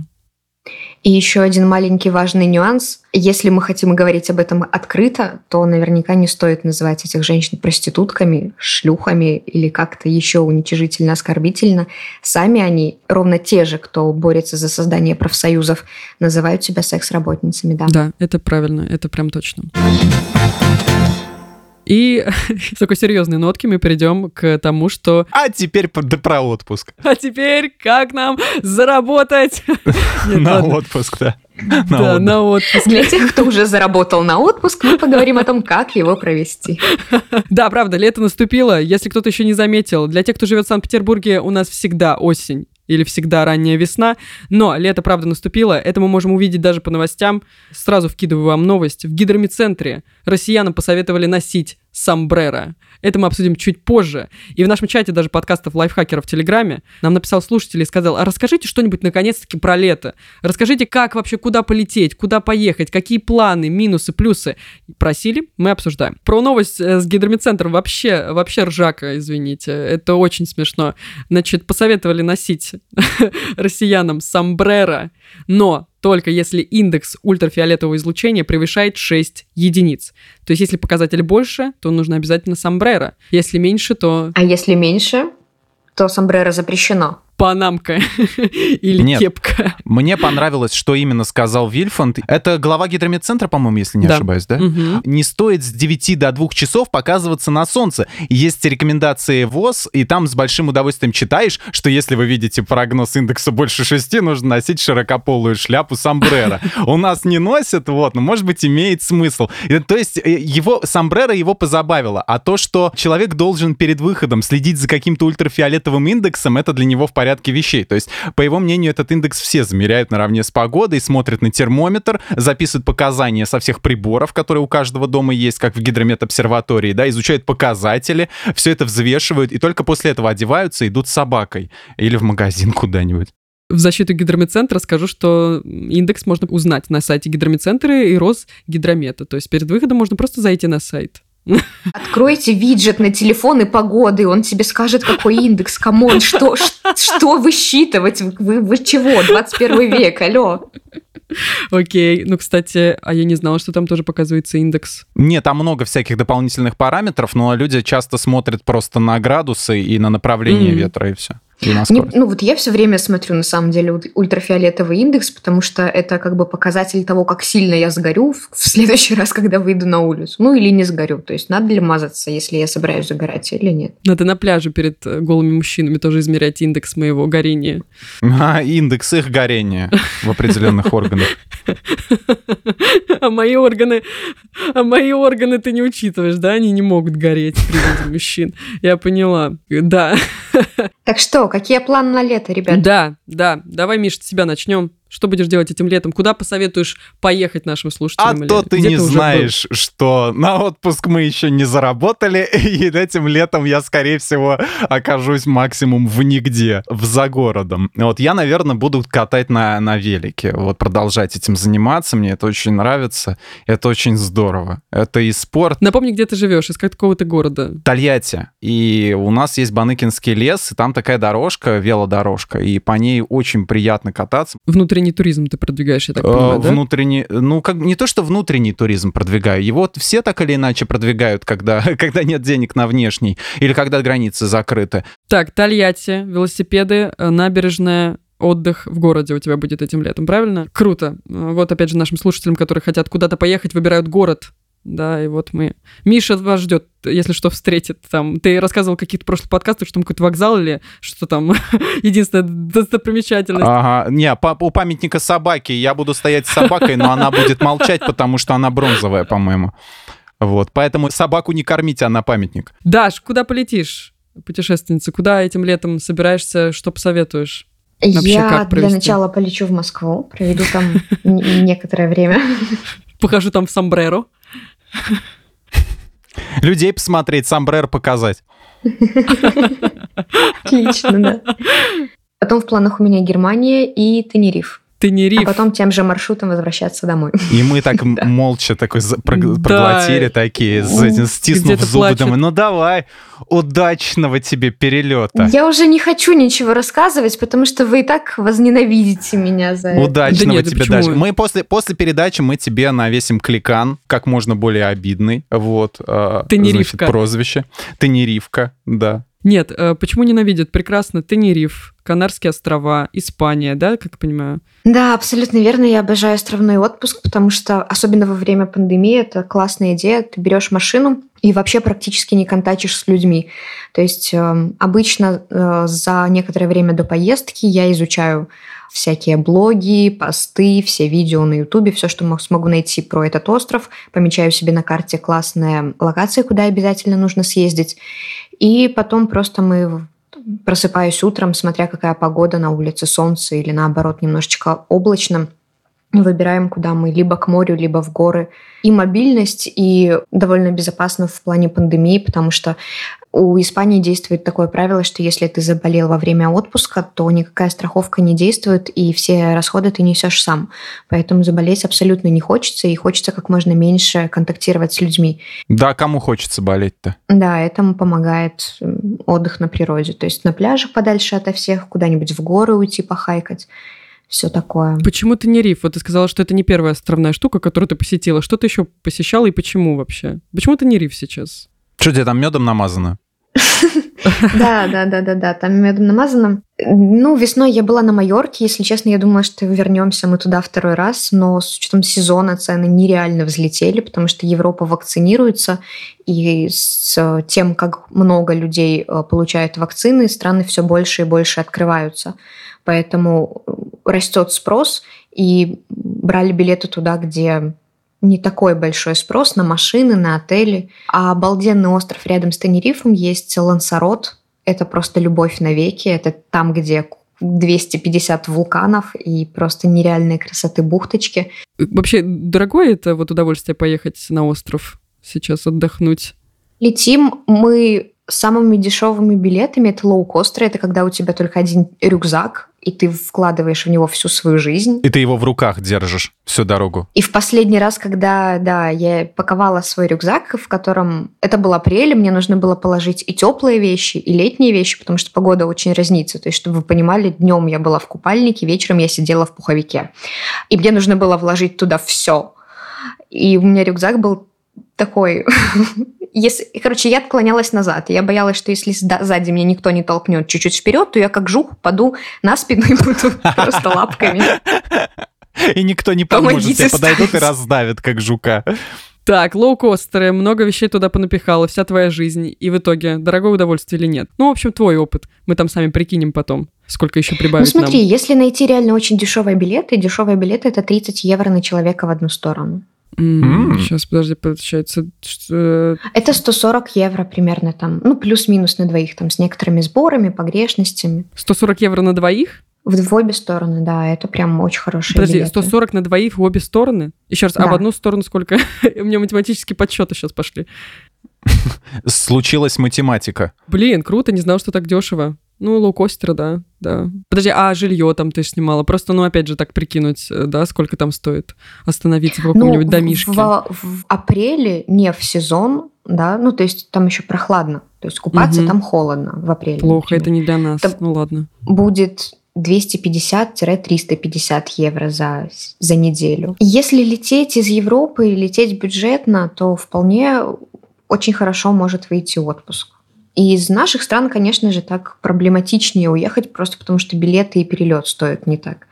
И еще один маленький важный нюанс. Если мы хотим говорить об этом открыто, то наверняка не стоит называть этих женщин проститутками, шлюхами или как-то еще уничижительно, оскорбительно. Сами они, ровно те же, кто борется за создание профсоюзов, называют себя секс-работницами, да.
Да, это правильно, это прям точно. И с такой серьезной нотки мы перейдем к тому, что...
А теперь да, про отпуск.
А теперь как нам заработать?
На отпуск, да.
Да, на отпуск.
Для тех, кто уже заработал на отпуск, мы поговорим о том, как его провести.
Да, правда, лето наступило. Если кто-то еще не заметил, для тех, кто живет в Санкт-Петербурге, у нас всегда осень или всегда ранняя весна. Но лето, правда, наступило. Это мы можем увидеть даже по новостям. Сразу вкидываю вам новость. В гидромедцентре россиянам посоветовали носить сомбреро. Это мы обсудим чуть позже. И в нашем чате даже подкастов лайфхакеров в Телеграме нам написал слушатель и сказал, а расскажите что-нибудь наконец-таки про лето. Расскажите, как вообще, куда полететь, куда поехать, какие планы, минусы, плюсы. Просили, мы обсуждаем. Про новость э, с гидромедцентром вообще, вообще ржака, извините. Это очень смешно. Значит, посоветовали носить россиянам сомбреро, но только если индекс ультрафиолетового излучения превышает 6 единиц. То есть, если показатель больше, то нужно обязательно сомбреро. Если меньше, то...
А если меньше, то сомбреро запрещено
панамка или
Нет.
кепка.
Мне понравилось, что именно сказал Вильфанд. Это глава гидромедцентра, по-моему, если не
Да.
ошибаюсь, да?
Мгм.
Не стоит с 9 до 2 часов показываться на солнце. Есть рекомендации ВОЗ, и там с большим удовольствием читаешь, что если вы видите прогноз индекса больше 6, нужно носить широкополую шляпу сомбреро. У нас не носят, вот, но, может быть, имеет смысл. И, То есть э, его сомбреро его позабавило, а то, что человек должен перед выходом следить за каким-то ультрафиолетовым индексом, это для него в порядке вещей. То есть, по его мнению, этот индекс все замеряют наравне с погодой, смотрят на термометр, записывают показания со всех приборов, которые у каждого дома есть, как в гидромет-обсерватории, да, изучают показатели, все это взвешивают, и только после этого одеваются и идут с собакой или в магазин куда-нибудь.
В защиту Гидрометцентра скажу, что индекс можно узнать на сайте Гидрометцентра и Росгидромета. То есть перед выходом можно просто зайти на сайт.
Откройте виджет на телефон и погоды, он тебе скажет, какой индекс, come on, что, что высчитывать, вы, вы чего, 21 век, алло.
Окей. Ну, кстати, а я не знала, что там тоже показывается индекс.
Нет, там много всяких дополнительных параметров, но люди часто смотрят просто на градусы и на направление
Мгм.
ветра, и все.
Не- ну вот я все время смотрю на самом деле ультрафиолетовый индекс, потому что это как бы показатель того, как сильно я сгорю в, в следующий раз, когда выйду на улицу. Ну или не сгорю. То есть надо ли мазаться, если я собираюсь загорать или нет.
Надо на пляже перед э, голыми мужчинами тоже измерять индекс моего горения.
А, индекс их горения в определенных органах.
А мои органы, а мои органы ты не учитываешь, да? Они не могут гореть при виде мужчин. Я поняла. Да.
Так что, какие планы на лето, ребят?
Да, да. Давай, Миш, с тебя начнем. Что будешь делать этим летом? Куда посоветуешь поехать нашим
А
слушателям?
то
Или
ты не
был?
знаешь, что на отпуск мы еще не заработали, и этим летом я, скорее всего, окажусь максимум в нигде, в за городом. Вот я, наверное, буду катать на, на велике, вот продолжать этим заниматься, мне это очень нравится, это очень здорово. Это и спорт,
Напомни, где ты живешь, из какого ты города.
Тольятти. И у нас есть Баныкинский лес, и там такая дорожка, велодорожка, и по ней очень приятно кататься.
Внутренний туризм ты продвигаешь, я так понимаю,
Э,
да?
Внутренний, ну, как не то, что внутренний туризм продвигаю, его все так или иначе продвигают, когда, когда нет денег на внешний, или когда границы закрыты.
Так, Тольятти, велосипеды, э, набережная, отдых в городе у тебя будет этим летом, правильно? Круто. Э, Вот опять же нашим слушателям, которые хотят куда-то поехать, выбирают город. Да, и вот мы... Миша вас ждет, если что, встретит там. Ты рассказывал какие-то прошлые подкасты, что там какой-то вокзал или что там единственная достопримечательность.
Ага, не, по- у памятника собаки я буду стоять с собакой, но она будет молчать, потому что она бронзовая, по-моему. Вот, поэтому собаку не кормите, она памятник.
Даш, куда полетишь, путешественница? Куда этим летом собираешься? Что посоветуешь? Вообще,
Я
как
для начала полечу в Москву, проведу там некоторое время.
Покажу там сомбреро.
Людей посмотреть, сомбрер показать.
Отлично, да. Потом в планах у меня Германия и Тенериф.
Тенериф.
А потом тем же маршрутом возвращаться домой.
И мы так молча такой проглотили такие, стиснув зубы, думаю, ну давай, удачного тебе перелета.
Я уже не хочу ничего рассказывать, потому что вы и так возненавидите меня за это.
Удачного тебе дальше. Мы после, после передачи мы тебе навесим кликан, как можно более обидный, вот.
А, Тенерифка.
Прозвище. Тенерифка, да.
Нет, э, почему ненавидят? Прекрасно. Тенериф, Канарские острова, Испания, да, как я понимаю?
Да, абсолютно верно. Я обожаю островной отпуск, потому что, особенно во время пандемии, это классная идея. Ты берешь машину и вообще практически не контачишь с людьми. То есть э, обычно э, за некоторое время до поездки я изучаю всякие блоги, посты, все видео на Ютубе, все, что смогу найти про этот остров. Помечаю себе на карте классные локации, куда обязательно нужно съездить. И потом просто мы просыпаюсь утром, смотря какая погода на улице, солнце или наоборот немножечко облачно, выбираем, куда мы либо к морю, либо в горы. И мобильность, и довольно безопасно в плане пандемии, потому что у Испании действует такое правило, что если ты заболел во время отпуска, то никакая страховка не действует, и все расходы ты несешь сам. Поэтому заболеть абсолютно не хочется, и хочется как можно меньше контактировать с людьми.
Да, кому хочется болеть-то?
Да, этому помогает отдых на природе. То есть на пляжах подальше ото всех, куда-нибудь в горы уйти похайкать все такое.
Почему ты не риф? Вот ты сказала, что это не первая островная штука, которую ты посетила. Что ты еще посещала и почему вообще? Почему ты не риф сейчас?
Что тебе там медом намазано?
Да, да, да, да, да, там медом намазано. Ну, весной я была на Майорке, если честно, я думала, что вернемся мы туда второй раз, но с учетом сезона цены нереально взлетели, потому что Европа вакцинируется, и с тем, как много людей э, получают вакцины, страны все больше и больше открываются. Поэтому растет спрос, и брали билеты туда, где не такой большой спрос на машины, на отели. А обалденный остров рядом с Тенерифом есть Лансарот. Это просто любовь навеки. Это там, где 250 вулканов и просто нереальные красоты бухточки.
Вообще, дорогое это вот удовольствие поехать на остров сейчас отдохнуть?
Летим мы самыми дешевыми билетами. Это лоукостеры. Это когда у тебя только один рюкзак, и ты вкладываешь в него всю свою жизнь.
И ты его в руках держишь всю дорогу.
И в последний раз, когда, да, я паковала свой рюкзак, в котором... Это был апрель, мне нужно было положить и теплые вещи, и летние вещи, потому что погода очень разнится. То есть, чтобы вы понимали, днем я была в купальнике, вечером я сидела в пуховике. И мне нужно было вложить туда все. И у меня рюкзак был такой если, короче, я отклонялась назад. Я боялась, что если сзади меня никто не толкнет чуть-чуть вперед, то я как жук паду на спину и буду просто лапками.
И никто не поможет. Тебе подойдут и раздавят, как жука.
Так, лоукостеры, много вещей туда понапихала, вся твоя жизнь. И в итоге, дорогое удовольствие или нет? Ну, в общем, твой опыт. Мы там сами прикинем потом, сколько еще прибавить
Ну, смотри,
нам.
если найти реально очень дешевые билеты, дешевые билеты – это 30 евро на человека в одну сторону.
Mm. Сейчас, подожди, получается... Что...
Это 140 евро примерно там, ну, плюс-минус на двоих, там, с некоторыми сборами, погрешностями.
140 евро на двоих?
В, в обе стороны, да, это прям очень хорошие
Подожди,
билеты.
140 на двоих в обе стороны? Еще раз, да. а в одну сторону сколько? У меня математические подсчеты сейчас пошли.
Случилась математика.
Блин, круто, не знал, что так дешево. Ну, лоукостеры, да, да. Подожди, а жилье там ты снимала? Просто, ну, опять же, так прикинуть, э, да, сколько там стоит остановиться в каком-нибудь ну, домишке?
В, в апреле, не в сезон, да, ну, то есть там еще прохладно. То есть купаться угу. там холодно в апреле.
Плохо, например. это не для нас. Там ну, ладно.
Будет 250-350 евро за, за неделю. Если лететь из Европы и лететь бюджетно, то вполне очень хорошо может выйти отпуск. И из наших стран, конечно же, так проблематичнее уехать, просто потому что билеты и перелет стоят не так.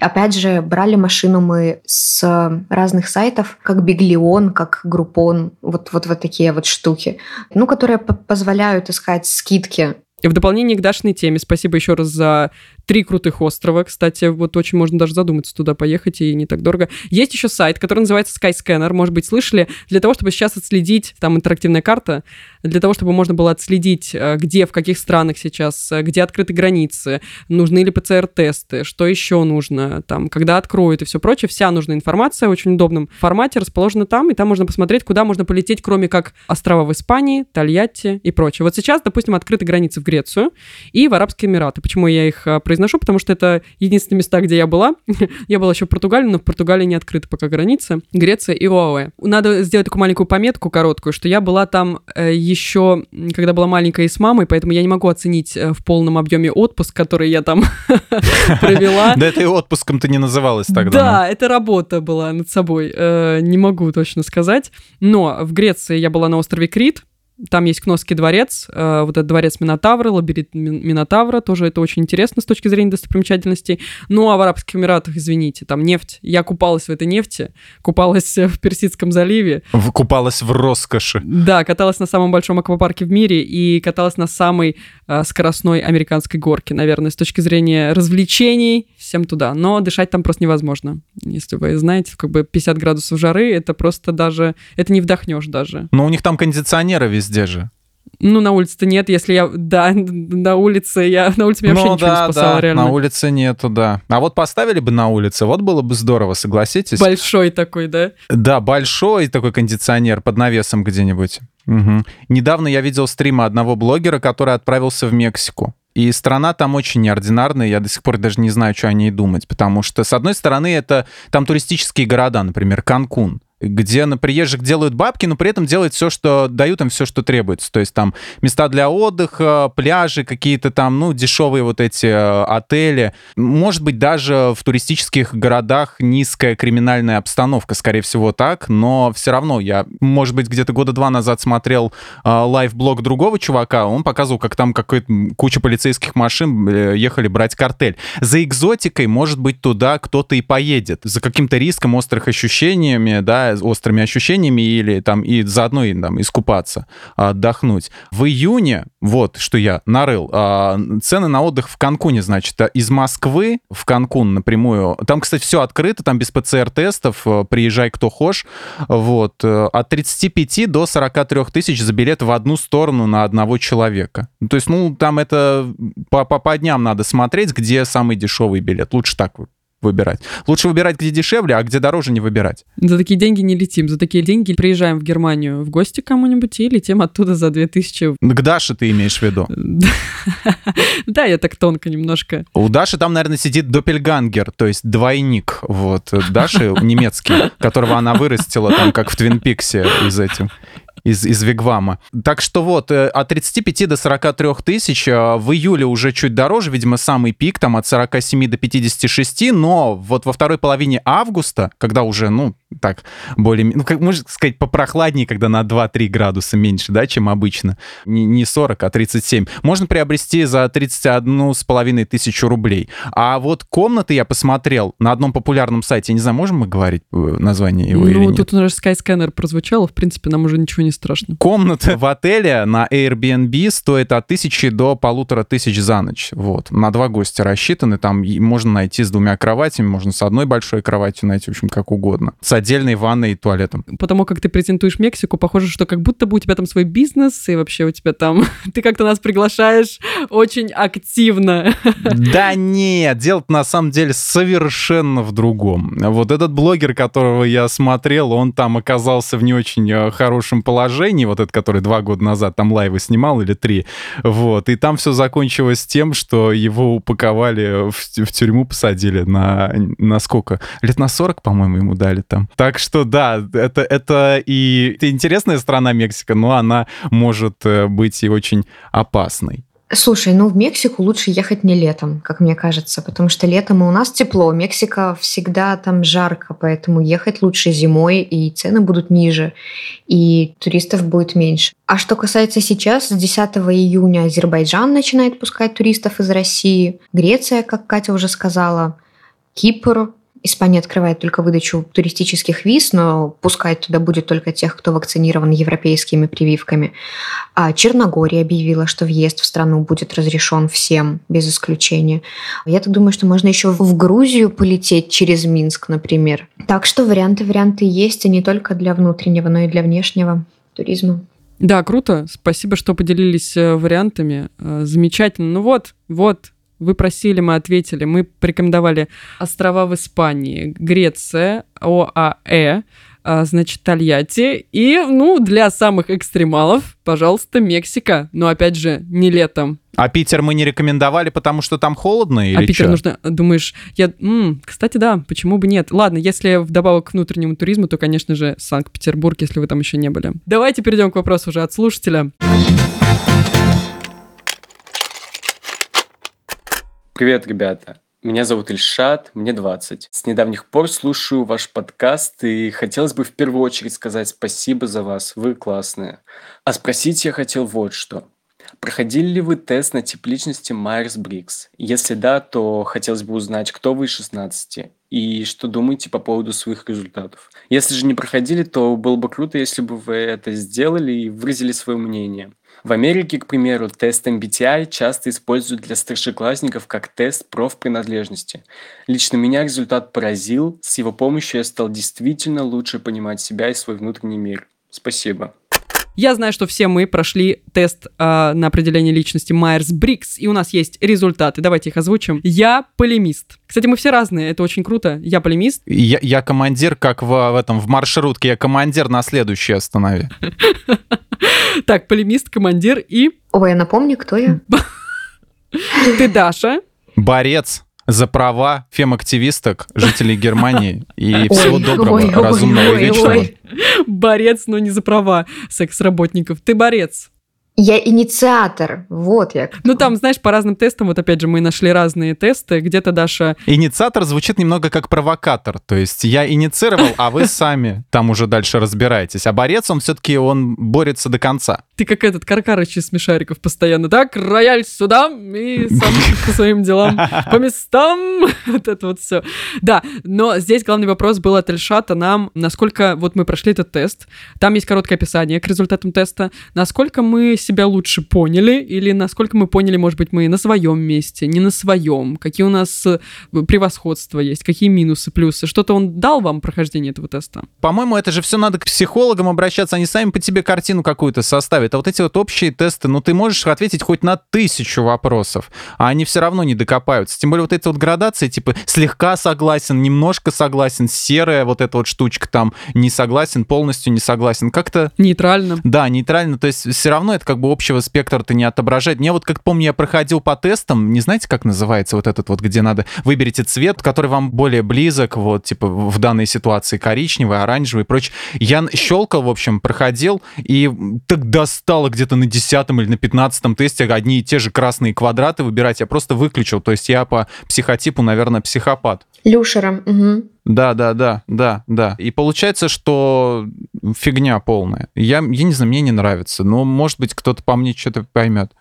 Опять же, брали машину мы с разных сайтов, как Биглион, как Группон, вот, вот, вот такие вот штуки, ну, которые позволяют искать скидки
и в дополнение к Дашной теме, спасибо еще раз за три крутых острова. Кстати, вот очень можно даже задуматься туда поехать, и не так дорого. Есть еще сайт, который называется Skyscanner, может быть, слышали, для того, чтобы сейчас отследить, там интерактивная карта, для того, чтобы можно было отследить, э, где, в каких странах сейчас, э, где открыты границы, нужны ли ПЦР-тесты, что еще нужно, там, когда откроют и все прочее. Вся нужная информация в очень удобном формате расположена там, и там можно посмотреть, куда можно полететь, кроме как острова в Испании, Тольятти и прочее. Вот сейчас, допустим, открыты границы в Грецию и в Арабские Эмираты. Почему я их э, произношу потому что это единственные места, где я была. я была еще в Португалии, но в Португалии не открыта пока граница. Греция и ОАЭ. Надо сделать такую маленькую пометку короткую, что я была там э, еще, когда была маленькая и с мамой, поэтому я не могу оценить э, в полном объеме отпуск, который я там провела.
Да это и отпуском ты не называлась тогда.
Да, ну. это работа была над собой. Э, не могу точно сказать. Но в Греции я была на острове Крит, там есть Кносский дворец, э, вот этот дворец Минотавра, лабиринт Минотавра, тоже это очень интересно с точки зрения достопримечательностей. Ну, а в Арабских Эмиратах, извините, там нефть. Я купалась в этой нефти, купалась в Персидском заливе.
В, купалась в роскоши.
Да, каталась на самом большом аквапарке в мире и каталась на самой э, скоростной американской горке, наверное, с точки зрения развлечений, всем туда. Но дышать там просто невозможно. Если вы знаете, как бы 50 градусов жары, это просто даже, это не вдохнешь даже.
Но у них там кондиционеры везде же.
Ну, на улице-то нет, если я... Да, на улице я... На улице меня ну, вообще да, ничего не спасало,
да,
реально.
на улице нету, да. А вот поставили бы на улице, вот было бы здорово, согласитесь?
Большой такой, да?
Да, большой такой кондиционер под навесом где-нибудь. Угу. Недавно я видел стрима одного блогера, который отправился в Мексику. И страна там очень неординарная, я до сих пор даже не знаю, что о ней думать, потому что, с одной стороны, это там туристические города, например, Канкун где на приезжих делают бабки, но при этом делают все, что дают им все, что требуется. То есть там места для отдыха, пляжи, какие-то там, ну, дешевые вот эти э, отели. Может быть, даже в туристических городах низкая криминальная обстановка, скорее всего, так, но все равно я, может быть, где-то года два назад смотрел э, лайв-блог другого чувака, он показывал, как там какая-то куча полицейских машин э, ехали брать картель. За экзотикой, может быть, туда кто-то и поедет, за каким-то риском, острых ощущениями, да, острыми ощущениями или там и заодно и, там, искупаться, отдохнуть. В июне, вот что я нарыл, а, цены на отдых в Канкуне, значит, из Москвы в Канкун напрямую. Там, кстати, все открыто, там без ПЦР-тестов, приезжай кто хочешь. Вот, э, от 35 до 43 тысяч за билет в одну сторону на одного человека. То есть, ну, там это по, по, по дням надо смотреть, где самый дешевый билет. Лучше так выбирать. Лучше выбирать, где дешевле, а где дороже не выбирать.
За такие деньги не летим. За такие деньги приезжаем в Германию в гости кому-нибудь и летим оттуда за 2000.
К Даше ты имеешь в виду?
Да, я так тонко немножко.
У Даши там, наверное, сидит допельгангер, то есть двойник. Вот. Даши немецкий, которого она вырастила там, как в Твин Пиксе из этих из, из Вигвама. Так что вот, э, от 35 до 43 тысяч э, в июле уже чуть дороже, видимо, самый пик, там от 47 до 56, но вот во второй половине августа, когда уже, ну, так, более, ну, как можно сказать, попрохладнее, когда на 2-3 градуса меньше, да, чем обычно, не, не 40, а 37, можно приобрести за 31 с половиной тысячу рублей. А вот комнаты я посмотрел на одном популярном сайте, я не знаю, можем мы говорить э, название его ну, или нет?
Ну, тут уже Skyscanner прозвучало, в принципе, нам уже ничего не страшно.
Комната в отеле на Airbnb стоит от тысячи до полутора тысяч за ночь. Вот. На два гостя рассчитаны. Там можно найти с двумя кроватями, можно с одной большой кроватью найти, в общем, как угодно. С отдельной ванной и туалетом.
Потому как ты презентуешь Мексику, похоже, что как будто бы у тебя там свой бизнес, и вообще у тебя там... Ты как-то нас приглашаешь очень активно.
Да нет, дело на самом деле совершенно в другом. Вот этот блогер, которого я смотрел, он там оказался в не очень э, хорошем положении вот этот, который два года назад там лайвы снимал, или три, вот, и там все закончилось тем, что его упаковали в, в тюрьму, посадили на, на сколько? Лет на 40, по-моему, ему дали там. Так что, да, это, это и это интересная страна Мексика, но она может э, быть и очень опасной.
Слушай, ну в Мексику лучше ехать не летом, как мне кажется, потому что летом у нас тепло, Мексика всегда там жарко, поэтому ехать лучше зимой, и цены будут ниже, и туристов будет меньше. А что касается сейчас, с 10 июня Азербайджан начинает пускать туристов из России, Греция, как Катя уже сказала, Кипр, Испания открывает только выдачу туристических виз, но пускать туда будет только тех, кто вакцинирован европейскими прививками. А Черногория объявила, что въезд в страну будет разрешен всем, без исключения. Я так думаю, что можно еще в Грузию полететь через Минск, например. Так что варианты, варианты есть, и не только для внутреннего, но и для внешнего туризма.
Да, круто. Спасибо, что поделились э, вариантами. Э, замечательно. Ну вот, вот, вы просили, мы ответили. Мы порекомендовали острова в Испании, Греция, ОАЭ, а, значит, Тольятти. И, ну, для самых экстремалов, пожалуйста, Мексика. Но, опять же, не летом.
А Питер мы не рекомендовали, потому что там холодно или
А Питер
чё?
нужно, думаешь, я, м, кстати, да, почему бы нет? Ладно, если вдобавок к внутреннему туризму, то, конечно же, Санкт-Петербург, если вы там еще не были. Давайте перейдем к вопросу уже от слушателя.
Привет, ребята. Меня зовут Ильшат, мне 20. С недавних пор слушаю ваш подкаст и хотелось бы в первую очередь сказать спасибо за вас, вы классные. А спросить я хотел вот что. Проходили ли вы тест на тип личности Майерс-Бриггс? Если да, то хотелось бы узнать, кто вы из 16 и что думаете по поводу своих результатов. Если же не проходили, то было бы круто, если бы вы это сделали и выразили свое мнение. В Америке, к примеру, тест MBTI часто используют для старшеклассников как тест профпринадлежности. Лично меня результат поразил, с его помощью я стал действительно лучше понимать себя и свой внутренний мир. Спасибо.
Я знаю, что все мы прошли тест э, на определение личности Майерс-Бриггс, и у нас есть результаты. Давайте их озвучим. Я полемист. Кстати, мы все разные, это очень круто. Я полемист.
Я, я командир, как в, в этом в маршрутке. Я командир на следующей останови.
Так, полемист, командир и...
Ой, я напомню, кто я.
Ты Даша.
Борец за права фем-активисток, жителей Германии. И всего доброго, разумного
ой,
и вечного.
ой.
Борец, но не за права секс-работников. Ты борец.
Я инициатор. Вот я.
Ну, там, знаешь, по разным тестам, вот опять же, мы нашли разные тесты. Где-то Даша...
Инициатор звучит немного как провокатор. То есть я инициировал, а вы сами там уже дальше разбираетесь. А борец, он все-таки, он борется до конца.
Ты как этот Каркарыч из смешариков постоянно. Так, рояль сюда и сам по своим делам по местам. Вот это вот все. Да, но здесь главный вопрос был от Эльшата нам, насколько вот мы прошли этот тест. Там есть короткое описание к результатам теста. Насколько мы себя лучше поняли или насколько мы поняли, может быть, мы на своем месте, не на своем, какие у нас э, превосходства есть, какие минусы, плюсы. Что-то он дал вам прохождение этого теста?
По-моему, это же все надо к психологам обращаться, они сами по тебе картину какую-то составят. А вот эти вот общие тесты, ну ты можешь ответить хоть на тысячу вопросов, а они все равно не докопаются. Тем более вот эти вот градации, типа слегка согласен, немножко согласен, серая вот эта вот штучка там, не согласен, полностью не согласен. Как-то
Нейтрально.
Да, нейтрально. То есть все равно это как бы общего спектра-то не отображает. Мне вот, как помню, я проходил по тестам, не знаете, как называется вот этот вот, где надо выберите цвет, который вам более близок, вот, типа в данной ситуации коричневый, оранжевый и прочее. Я щелкал, в общем, проходил, и так достало где-то на десятом или на пятнадцатом тесте одни и те же красные квадраты выбирать. Я просто выключил. То есть я по психотипу, наверное, психопат.
Люшера. мгм.
Да, да, да, да, да. И получается, что фигня полная. Я, я не знаю, мне не нравится. Но, может быть, кто-то по мне что-то поймет.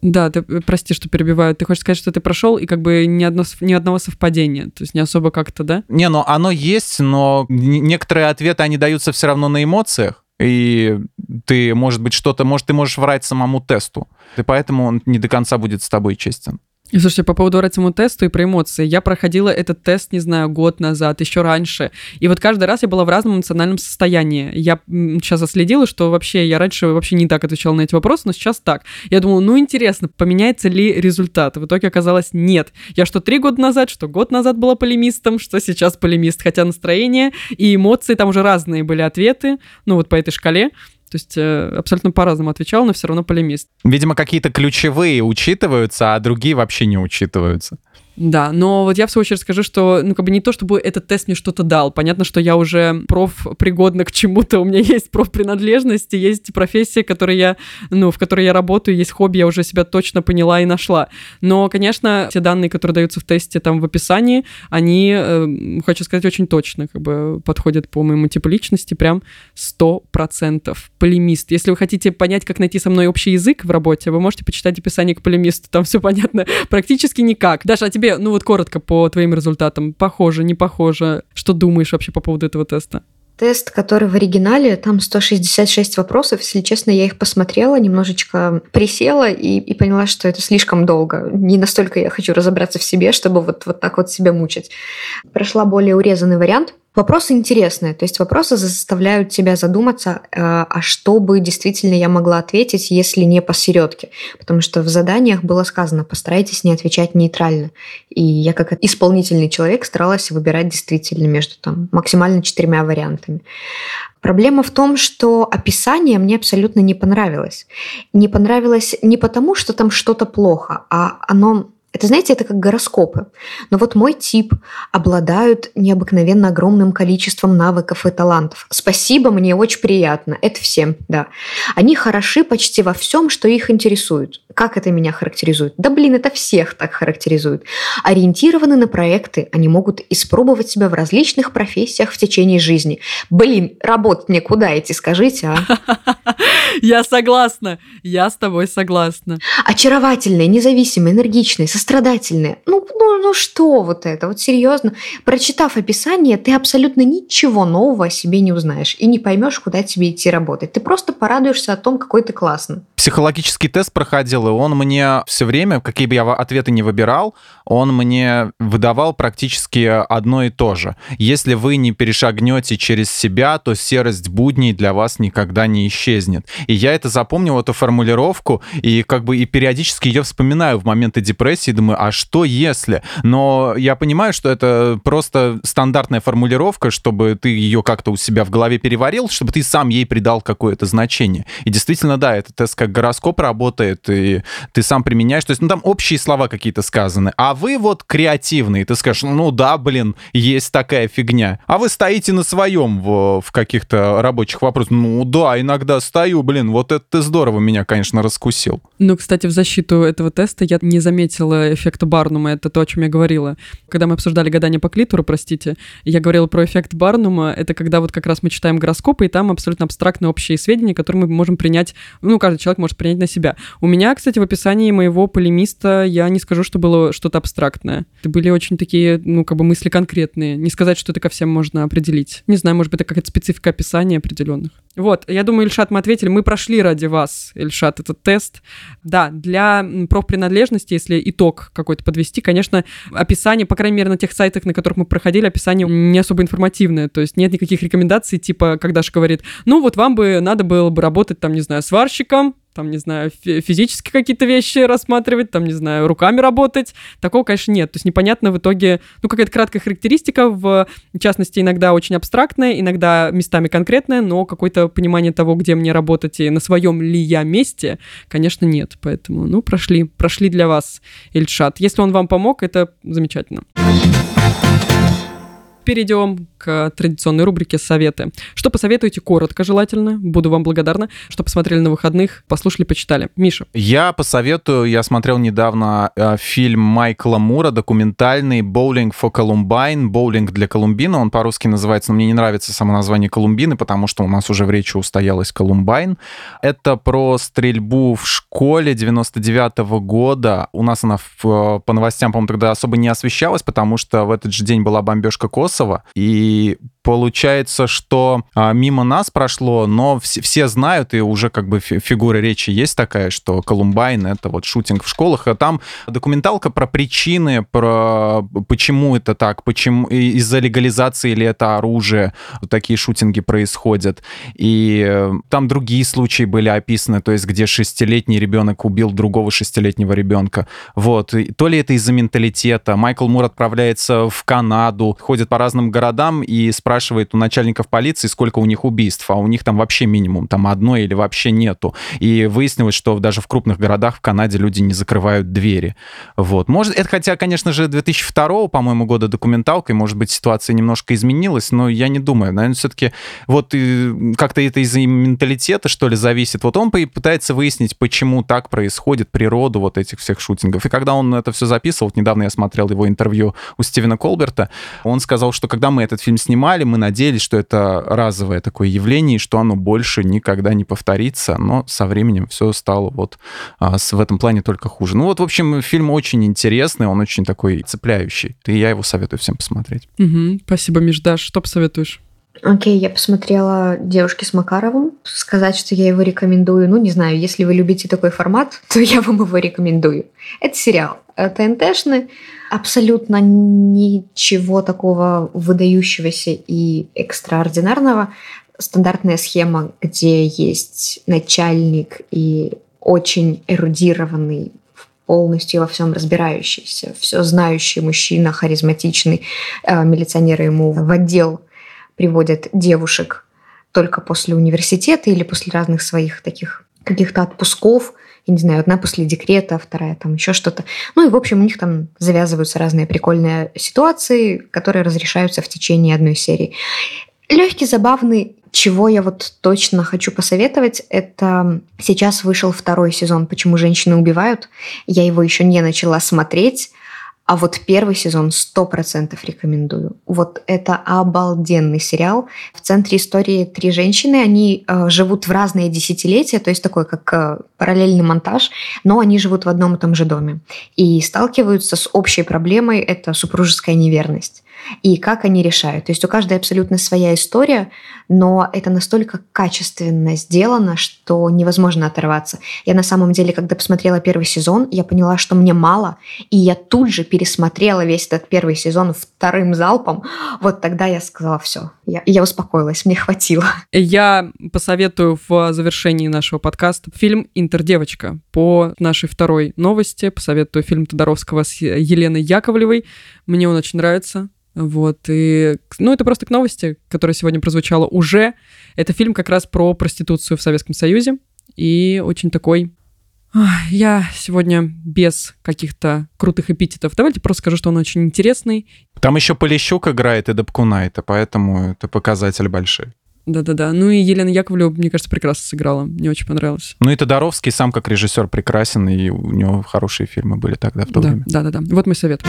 Да, ты, э, прости, что перебиваю. Ты хочешь сказать, что ты прошел, и как бы ни, одно, ни одного совпадения. То есть не особо как-то, да?
Не, ну оно есть, но некоторые ответы, они даются все равно на эмоциях. И ты, может быть, что-то, может, ты можешь врать самому тесту. И поэтому он не до конца будет с тобой честен.
Слушайте, по поводу этому тесту и про эмоции. Я проходила этот тест, не знаю, год назад, еще раньше. И вот каждый раз я была в разном эмоциональном состоянии. Я сейчас отследила, что вообще я раньше вообще не так отвечала на эти вопросы, но сейчас так. Я думала, ну интересно, поменяется ли результат. В итоге оказалось нет. Я что три года назад, что год назад была полемистом, что сейчас полемист. Хотя настроение и эмоции, там уже разные были ответы, ну вот по этой шкале. То есть э, абсолютно по-разному отвечал, но все равно полемист.
Видимо, какие-то ключевые учитываются, а другие вообще не учитываются.
Да, но вот я в свою очередь скажу, что, ну, как бы не то, чтобы этот тест мне что-то дал. Понятно, что я уже проф пригодна к чему-то, у меня есть профпринадлежность, и есть профессия, которой я, ну, в которой я работаю, есть хобби, я уже себя точно поняла и нашла. Но, конечно, те данные, которые даются в тесте там в описании, они, э, хочу сказать, очень точно как бы подходят по моему типу личности, прям 100%. Полемист. Если вы хотите понять, как найти со мной общий язык в работе, вы можете почитать описание к полемисту, там все понятно. Практически никак. Даша, а тебе, ну вот коротко по твоим результатам, похоже, не похоже? Что думаешь вообще по поводу этого теста?
Тест, который в оригинале, там 166 вопросов. Если честно, я их посмотрела, немножечко присела и, и поняла, что это слишком долго. Не настолько я хочу разобраться в себе, чтобы вот, вот так вот себя мучить. Прошла более урезанный вариант. Вопросы интересные, то есть вопросы заставляют тебя задуматься, э, а что бы действительно я могла ответить, если не посередке. Потому что в заданиях было сказано, постарайтесь не отвечать нейтрально. И я как исполнительный человек старалась выбирать действительно между там максимально четырьмя вариантами. Проблема в том, что описание мне абсолютно не понравилось. Не понравилось не потому, что там что-то плохо, а оно это, знаете, это как гороскопы. Но вот мой тип обладают необыкновенно огромным количеством навыков и талантов. Спасибо, мне очень приятно. Это всем, да. Они хороши почти во всем, что их интересует. Как это меня характеризует? Да блин, это всех так характеризует. Ориентированы на проекты, они могут испробовать себя в различных профессиях в течение жизни. Блин, работать мне куда идти, скажите, а?
Я согласна, я с тобой согласна.
Очаровательные, независимые, энергичные, сострадательные. Ну, ну, ну что вот это? Вот серьезно. Прочитав описание, ты абсолютно ничего нового о себе не узнаешь и не поймешь, куда тебе идти работать. Ты просто порадуешься о том, какой ты классный.
Психологический тест проходил, и он мне все время, какие бы я ответы не выбирал, он мне выдавал практически одно и то же. Если вы не перешагнете через себя, то серость будней для вас никогда не исчезнет. И я это запомнил, эту формулировку, и как бы и периодически ее вспоминаю в моменты депрессии, думаю, а что если? Но я понимаю, что это просто стандартная формулировка, чтобы ты ее как-то у себя в голове переварил, чтобы ты сам ей придал какое-то значение. И действительно, да, это тест как гороскоп работает, и ты сам применяешь. То есть, ну, там общие слова какие-то сказаны. А вы вот креативные, ты скажешь, ну да, блин, есть такая фигня. А вы стоите на своем в, в каких-то рабочих вопросах. Ну да, иногда стою, блин, вот это ты здорово меня, конечно, раскусил.
Ну, кстати, в защиту этого теста я не заметила эффекта Барнума, это то, о чем я говорила. Когда мы обсуждали гадание по клитору, простите, я говорила про эффект Барнума, это когда вот как раз мы читаем гороскопы, и там абсолютно абстрактные общие сведения, которые мы можем принять, ну, каждый человек может принять на себя. У меня, кстати, в описании моего полемиста я не скажу, что было что-то абстрактное. Это были очень такие, ну, как бы мысли конкретные. Не сказать, что это ко всем можно определить. Не знаю, может быть, это какая-то специфика описания определенных. Вот, я думаю, Ильшат, мы ответили. Мы прошли ради вас, Ильшат, этот тест. Да, для профпринадлежности, если итог какой-то подвести, конечно, описание, по крайней мере, на тех сайтах, на которых мы проходили, описание не особо информативное. То есть нет никаких рекомендаций, типа, когда же говорит, ну вот вам бы надо было бы работать, там, не знаю, сварщиком, там, не знаю, физически какие-то вещи рассматривать, там, не знаю, руками работать. Такого, конечно, нет. То есть непонятно в итоге, ну, какая-то краткая характеристика, в частности, иногда очень абстрактная, иногда местами конкретная, но какое-то понимание того, где мне работать и на своем ли я месте, конечно, нет. Поэтому, ну, прошли, прошли для вас Ильшат. Если он вам помог, это замечательно перейдем к традиционной рубрике «Советы». Что посоветуете коротко, желательно? Буду вам благодарна, что посмотрели на выходных, послушали, почитали. Миша.
Я посоветую, я смотрел недавно э, фильм Майкла Мура, документальный «Боулинг for Columbine», «Боулинг для Колумбина», он по-русски называется, но мне не нравится само название Колумбины, потому что у нас уже в речи устоялась Колумбайн. Это про стрельбу в школе 99 -го года. У нас она в, э, по новостям, по-моему, тогда особо не освещалась, потому что в этот же день была бомбежка Кос Косово. И получается, что а, мимо нас прошло, но все, все знают, и уже как бы фигура речи есть такая, что Колумбайн — это вот шутинг в школах, а там документалка про причины, про почему это так, почему из-за легализации или это оружие вот такие шутинги происходят. И э, там другие случаи были описаны, то есть где шестилетний ребенок убил другого шестилетнего ребенка. Вот. И то ли это из-за менталитета. Майкл Мур отправляется в Канаду, ходит по разным городам и спрашивает у начальников полиции, сколько у них убийств, а у них там вообще минимум, там одно или вообще нету. И выяснилось, что даже в крупных городах в Канаде люди не закрывают двери. Вот. Может, это хотя, конечно же, 2002, по-моему, года документалка, и, может быть, ситуация немножко изменилась, но я не думаю. Наверное, все-таки вот как-то это из-за менталитета, что ли, зависит. Вот он пытается выяснить, почему так происходит, природу вот этих всех шутингов. И когда он это все записывал, вот недавно я смотрел его интервью у Стивена Колберта, он сказал, что когда мы этот фильм снимали, мы надеялись, что это разовое такое явление, и что оно больше никогда не повторится, но со временем все стало вот а, с, в этом плане только хуже. Ну вот, в общем, фильм очень интересный, он очень такой цепляющий, и я его советую всем посмотреть.
Угу, спасибо, Миш. Даш, что посоветуешь?
Окей, я посмотрела «Девушки с Макаровым». Сказать, что я его рекомендую, ну, не знаю, если вы любите такой формат, то я вам его рекомендую. Это сериал ТНТшный, абсолютно ничего такого выдающегося и экстраординарного. Стандартная схема, где есть начальник и очень эрудированный полностью во всем разбирающийся, все знающий мужчина, харизматичный, э, милиционеры ему в отдел приводят девушек только после университета или после разных своих таких каких-то отпусков, я не знаю, одна после декрета, вторая там еще что-то. Ну и, в общем, у них там завязываются разные прикольные ситуации, которые разрешаются в течение одной серии. Легкий, забавный, чего я вот точно хочу посоветовать, это сейчас вышел второй сезон «Почему женщины убивают». Я его еще не начала смотреть, а вот первый сезон сто процентов рекомендую. Вот это обалденный сериал. В центре истории три женщины. Они э, живут в разные десятилетия, то есть такой как э, параллельный монтаж, но они живут в одном и том же доме. И сталкиваются с общей проблемой – это супружеская неверность и как они решают. То есть у каждой абсолютно своя история, но это настолько качественно сделано, что невозможно оторваться. Я на самом деле, когда посмотрела первый сезон, я поняла, что мне мало, и я тут же пересмотрела весь этот первый сезон вторым залпом. Вот тогда я сказала, все, я, я успокоилась, мне хватило.
Я посоветую в завершении нашего подкаста фильм «Интердевочка». По нашей второй новости посоветую фильм Тодоровского с Еленой Яковлевой. Мне он очень нравится. Вот, и, ну, это просто к новости, которая сегодня прозвучала уже. Это фильм как раз про проституцию в Советском Союзе, и очень такой... Я сегодня без каких-то крутых эпитетов. Давайте просто скажу, что он очень интересный.
Там еще Полищук играет и Дабкунайта, поэтому это показатель большой.
Да-да-да. Ну и Елена Яковлева, мне кажется, прекрасно сыграла. Мне очень понравилось.
Ну и Тодоровский сам как режиссер прекрасен, и у него хорошие фильмы были тогда в то
да,
время.
Да-да-да. Вот мой совет.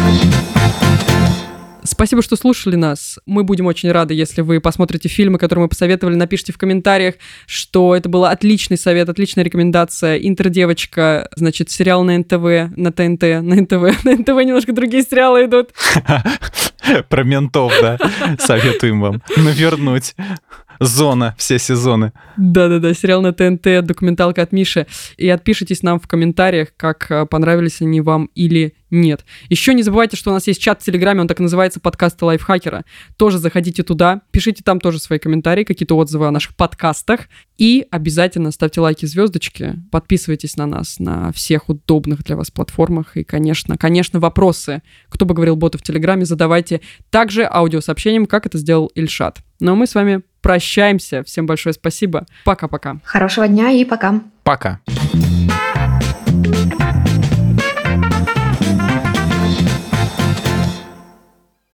Спасибо, что слушали нас. Мы будем очень рады, если вы посмотрите фильмы, которые мы посоветовали. Напишите в комментариях, что это был отличный совет, отличная рекомендация. Интердевочка, значит, сериал на НТВ, на ТНТ, на НТВ. На НТВ немножко другие сериалы идут.
Про ментов, да. Советуем вам навернуть. Зона, все сезоны.
Да-да-да, сериал на ТНТ, документалка от Миши. И отпишитесь нам в комментариях, как э, понравились они вам или нет. Еще не забывайте, что у нас есть чат в Телеграме, он так называется «Подкасты лайфхакера». Тоже заходите туда, пишите там тоже свои комментарии, какие-то отзывы о наших подкастах. И обязательно ставьте лайки, звездочки, подписывайтесь на нас на всех удобных для вас платформах. И, конечно, конечно, вопросы, кто бы говорил боты в Телеграме, задавайте также аудиосообщением, как это сделал Ильшат. Ну а мы с вами прощаемся. Всем большое спасибо. Пока-пока.
Хорошего дня и пока.
Пока.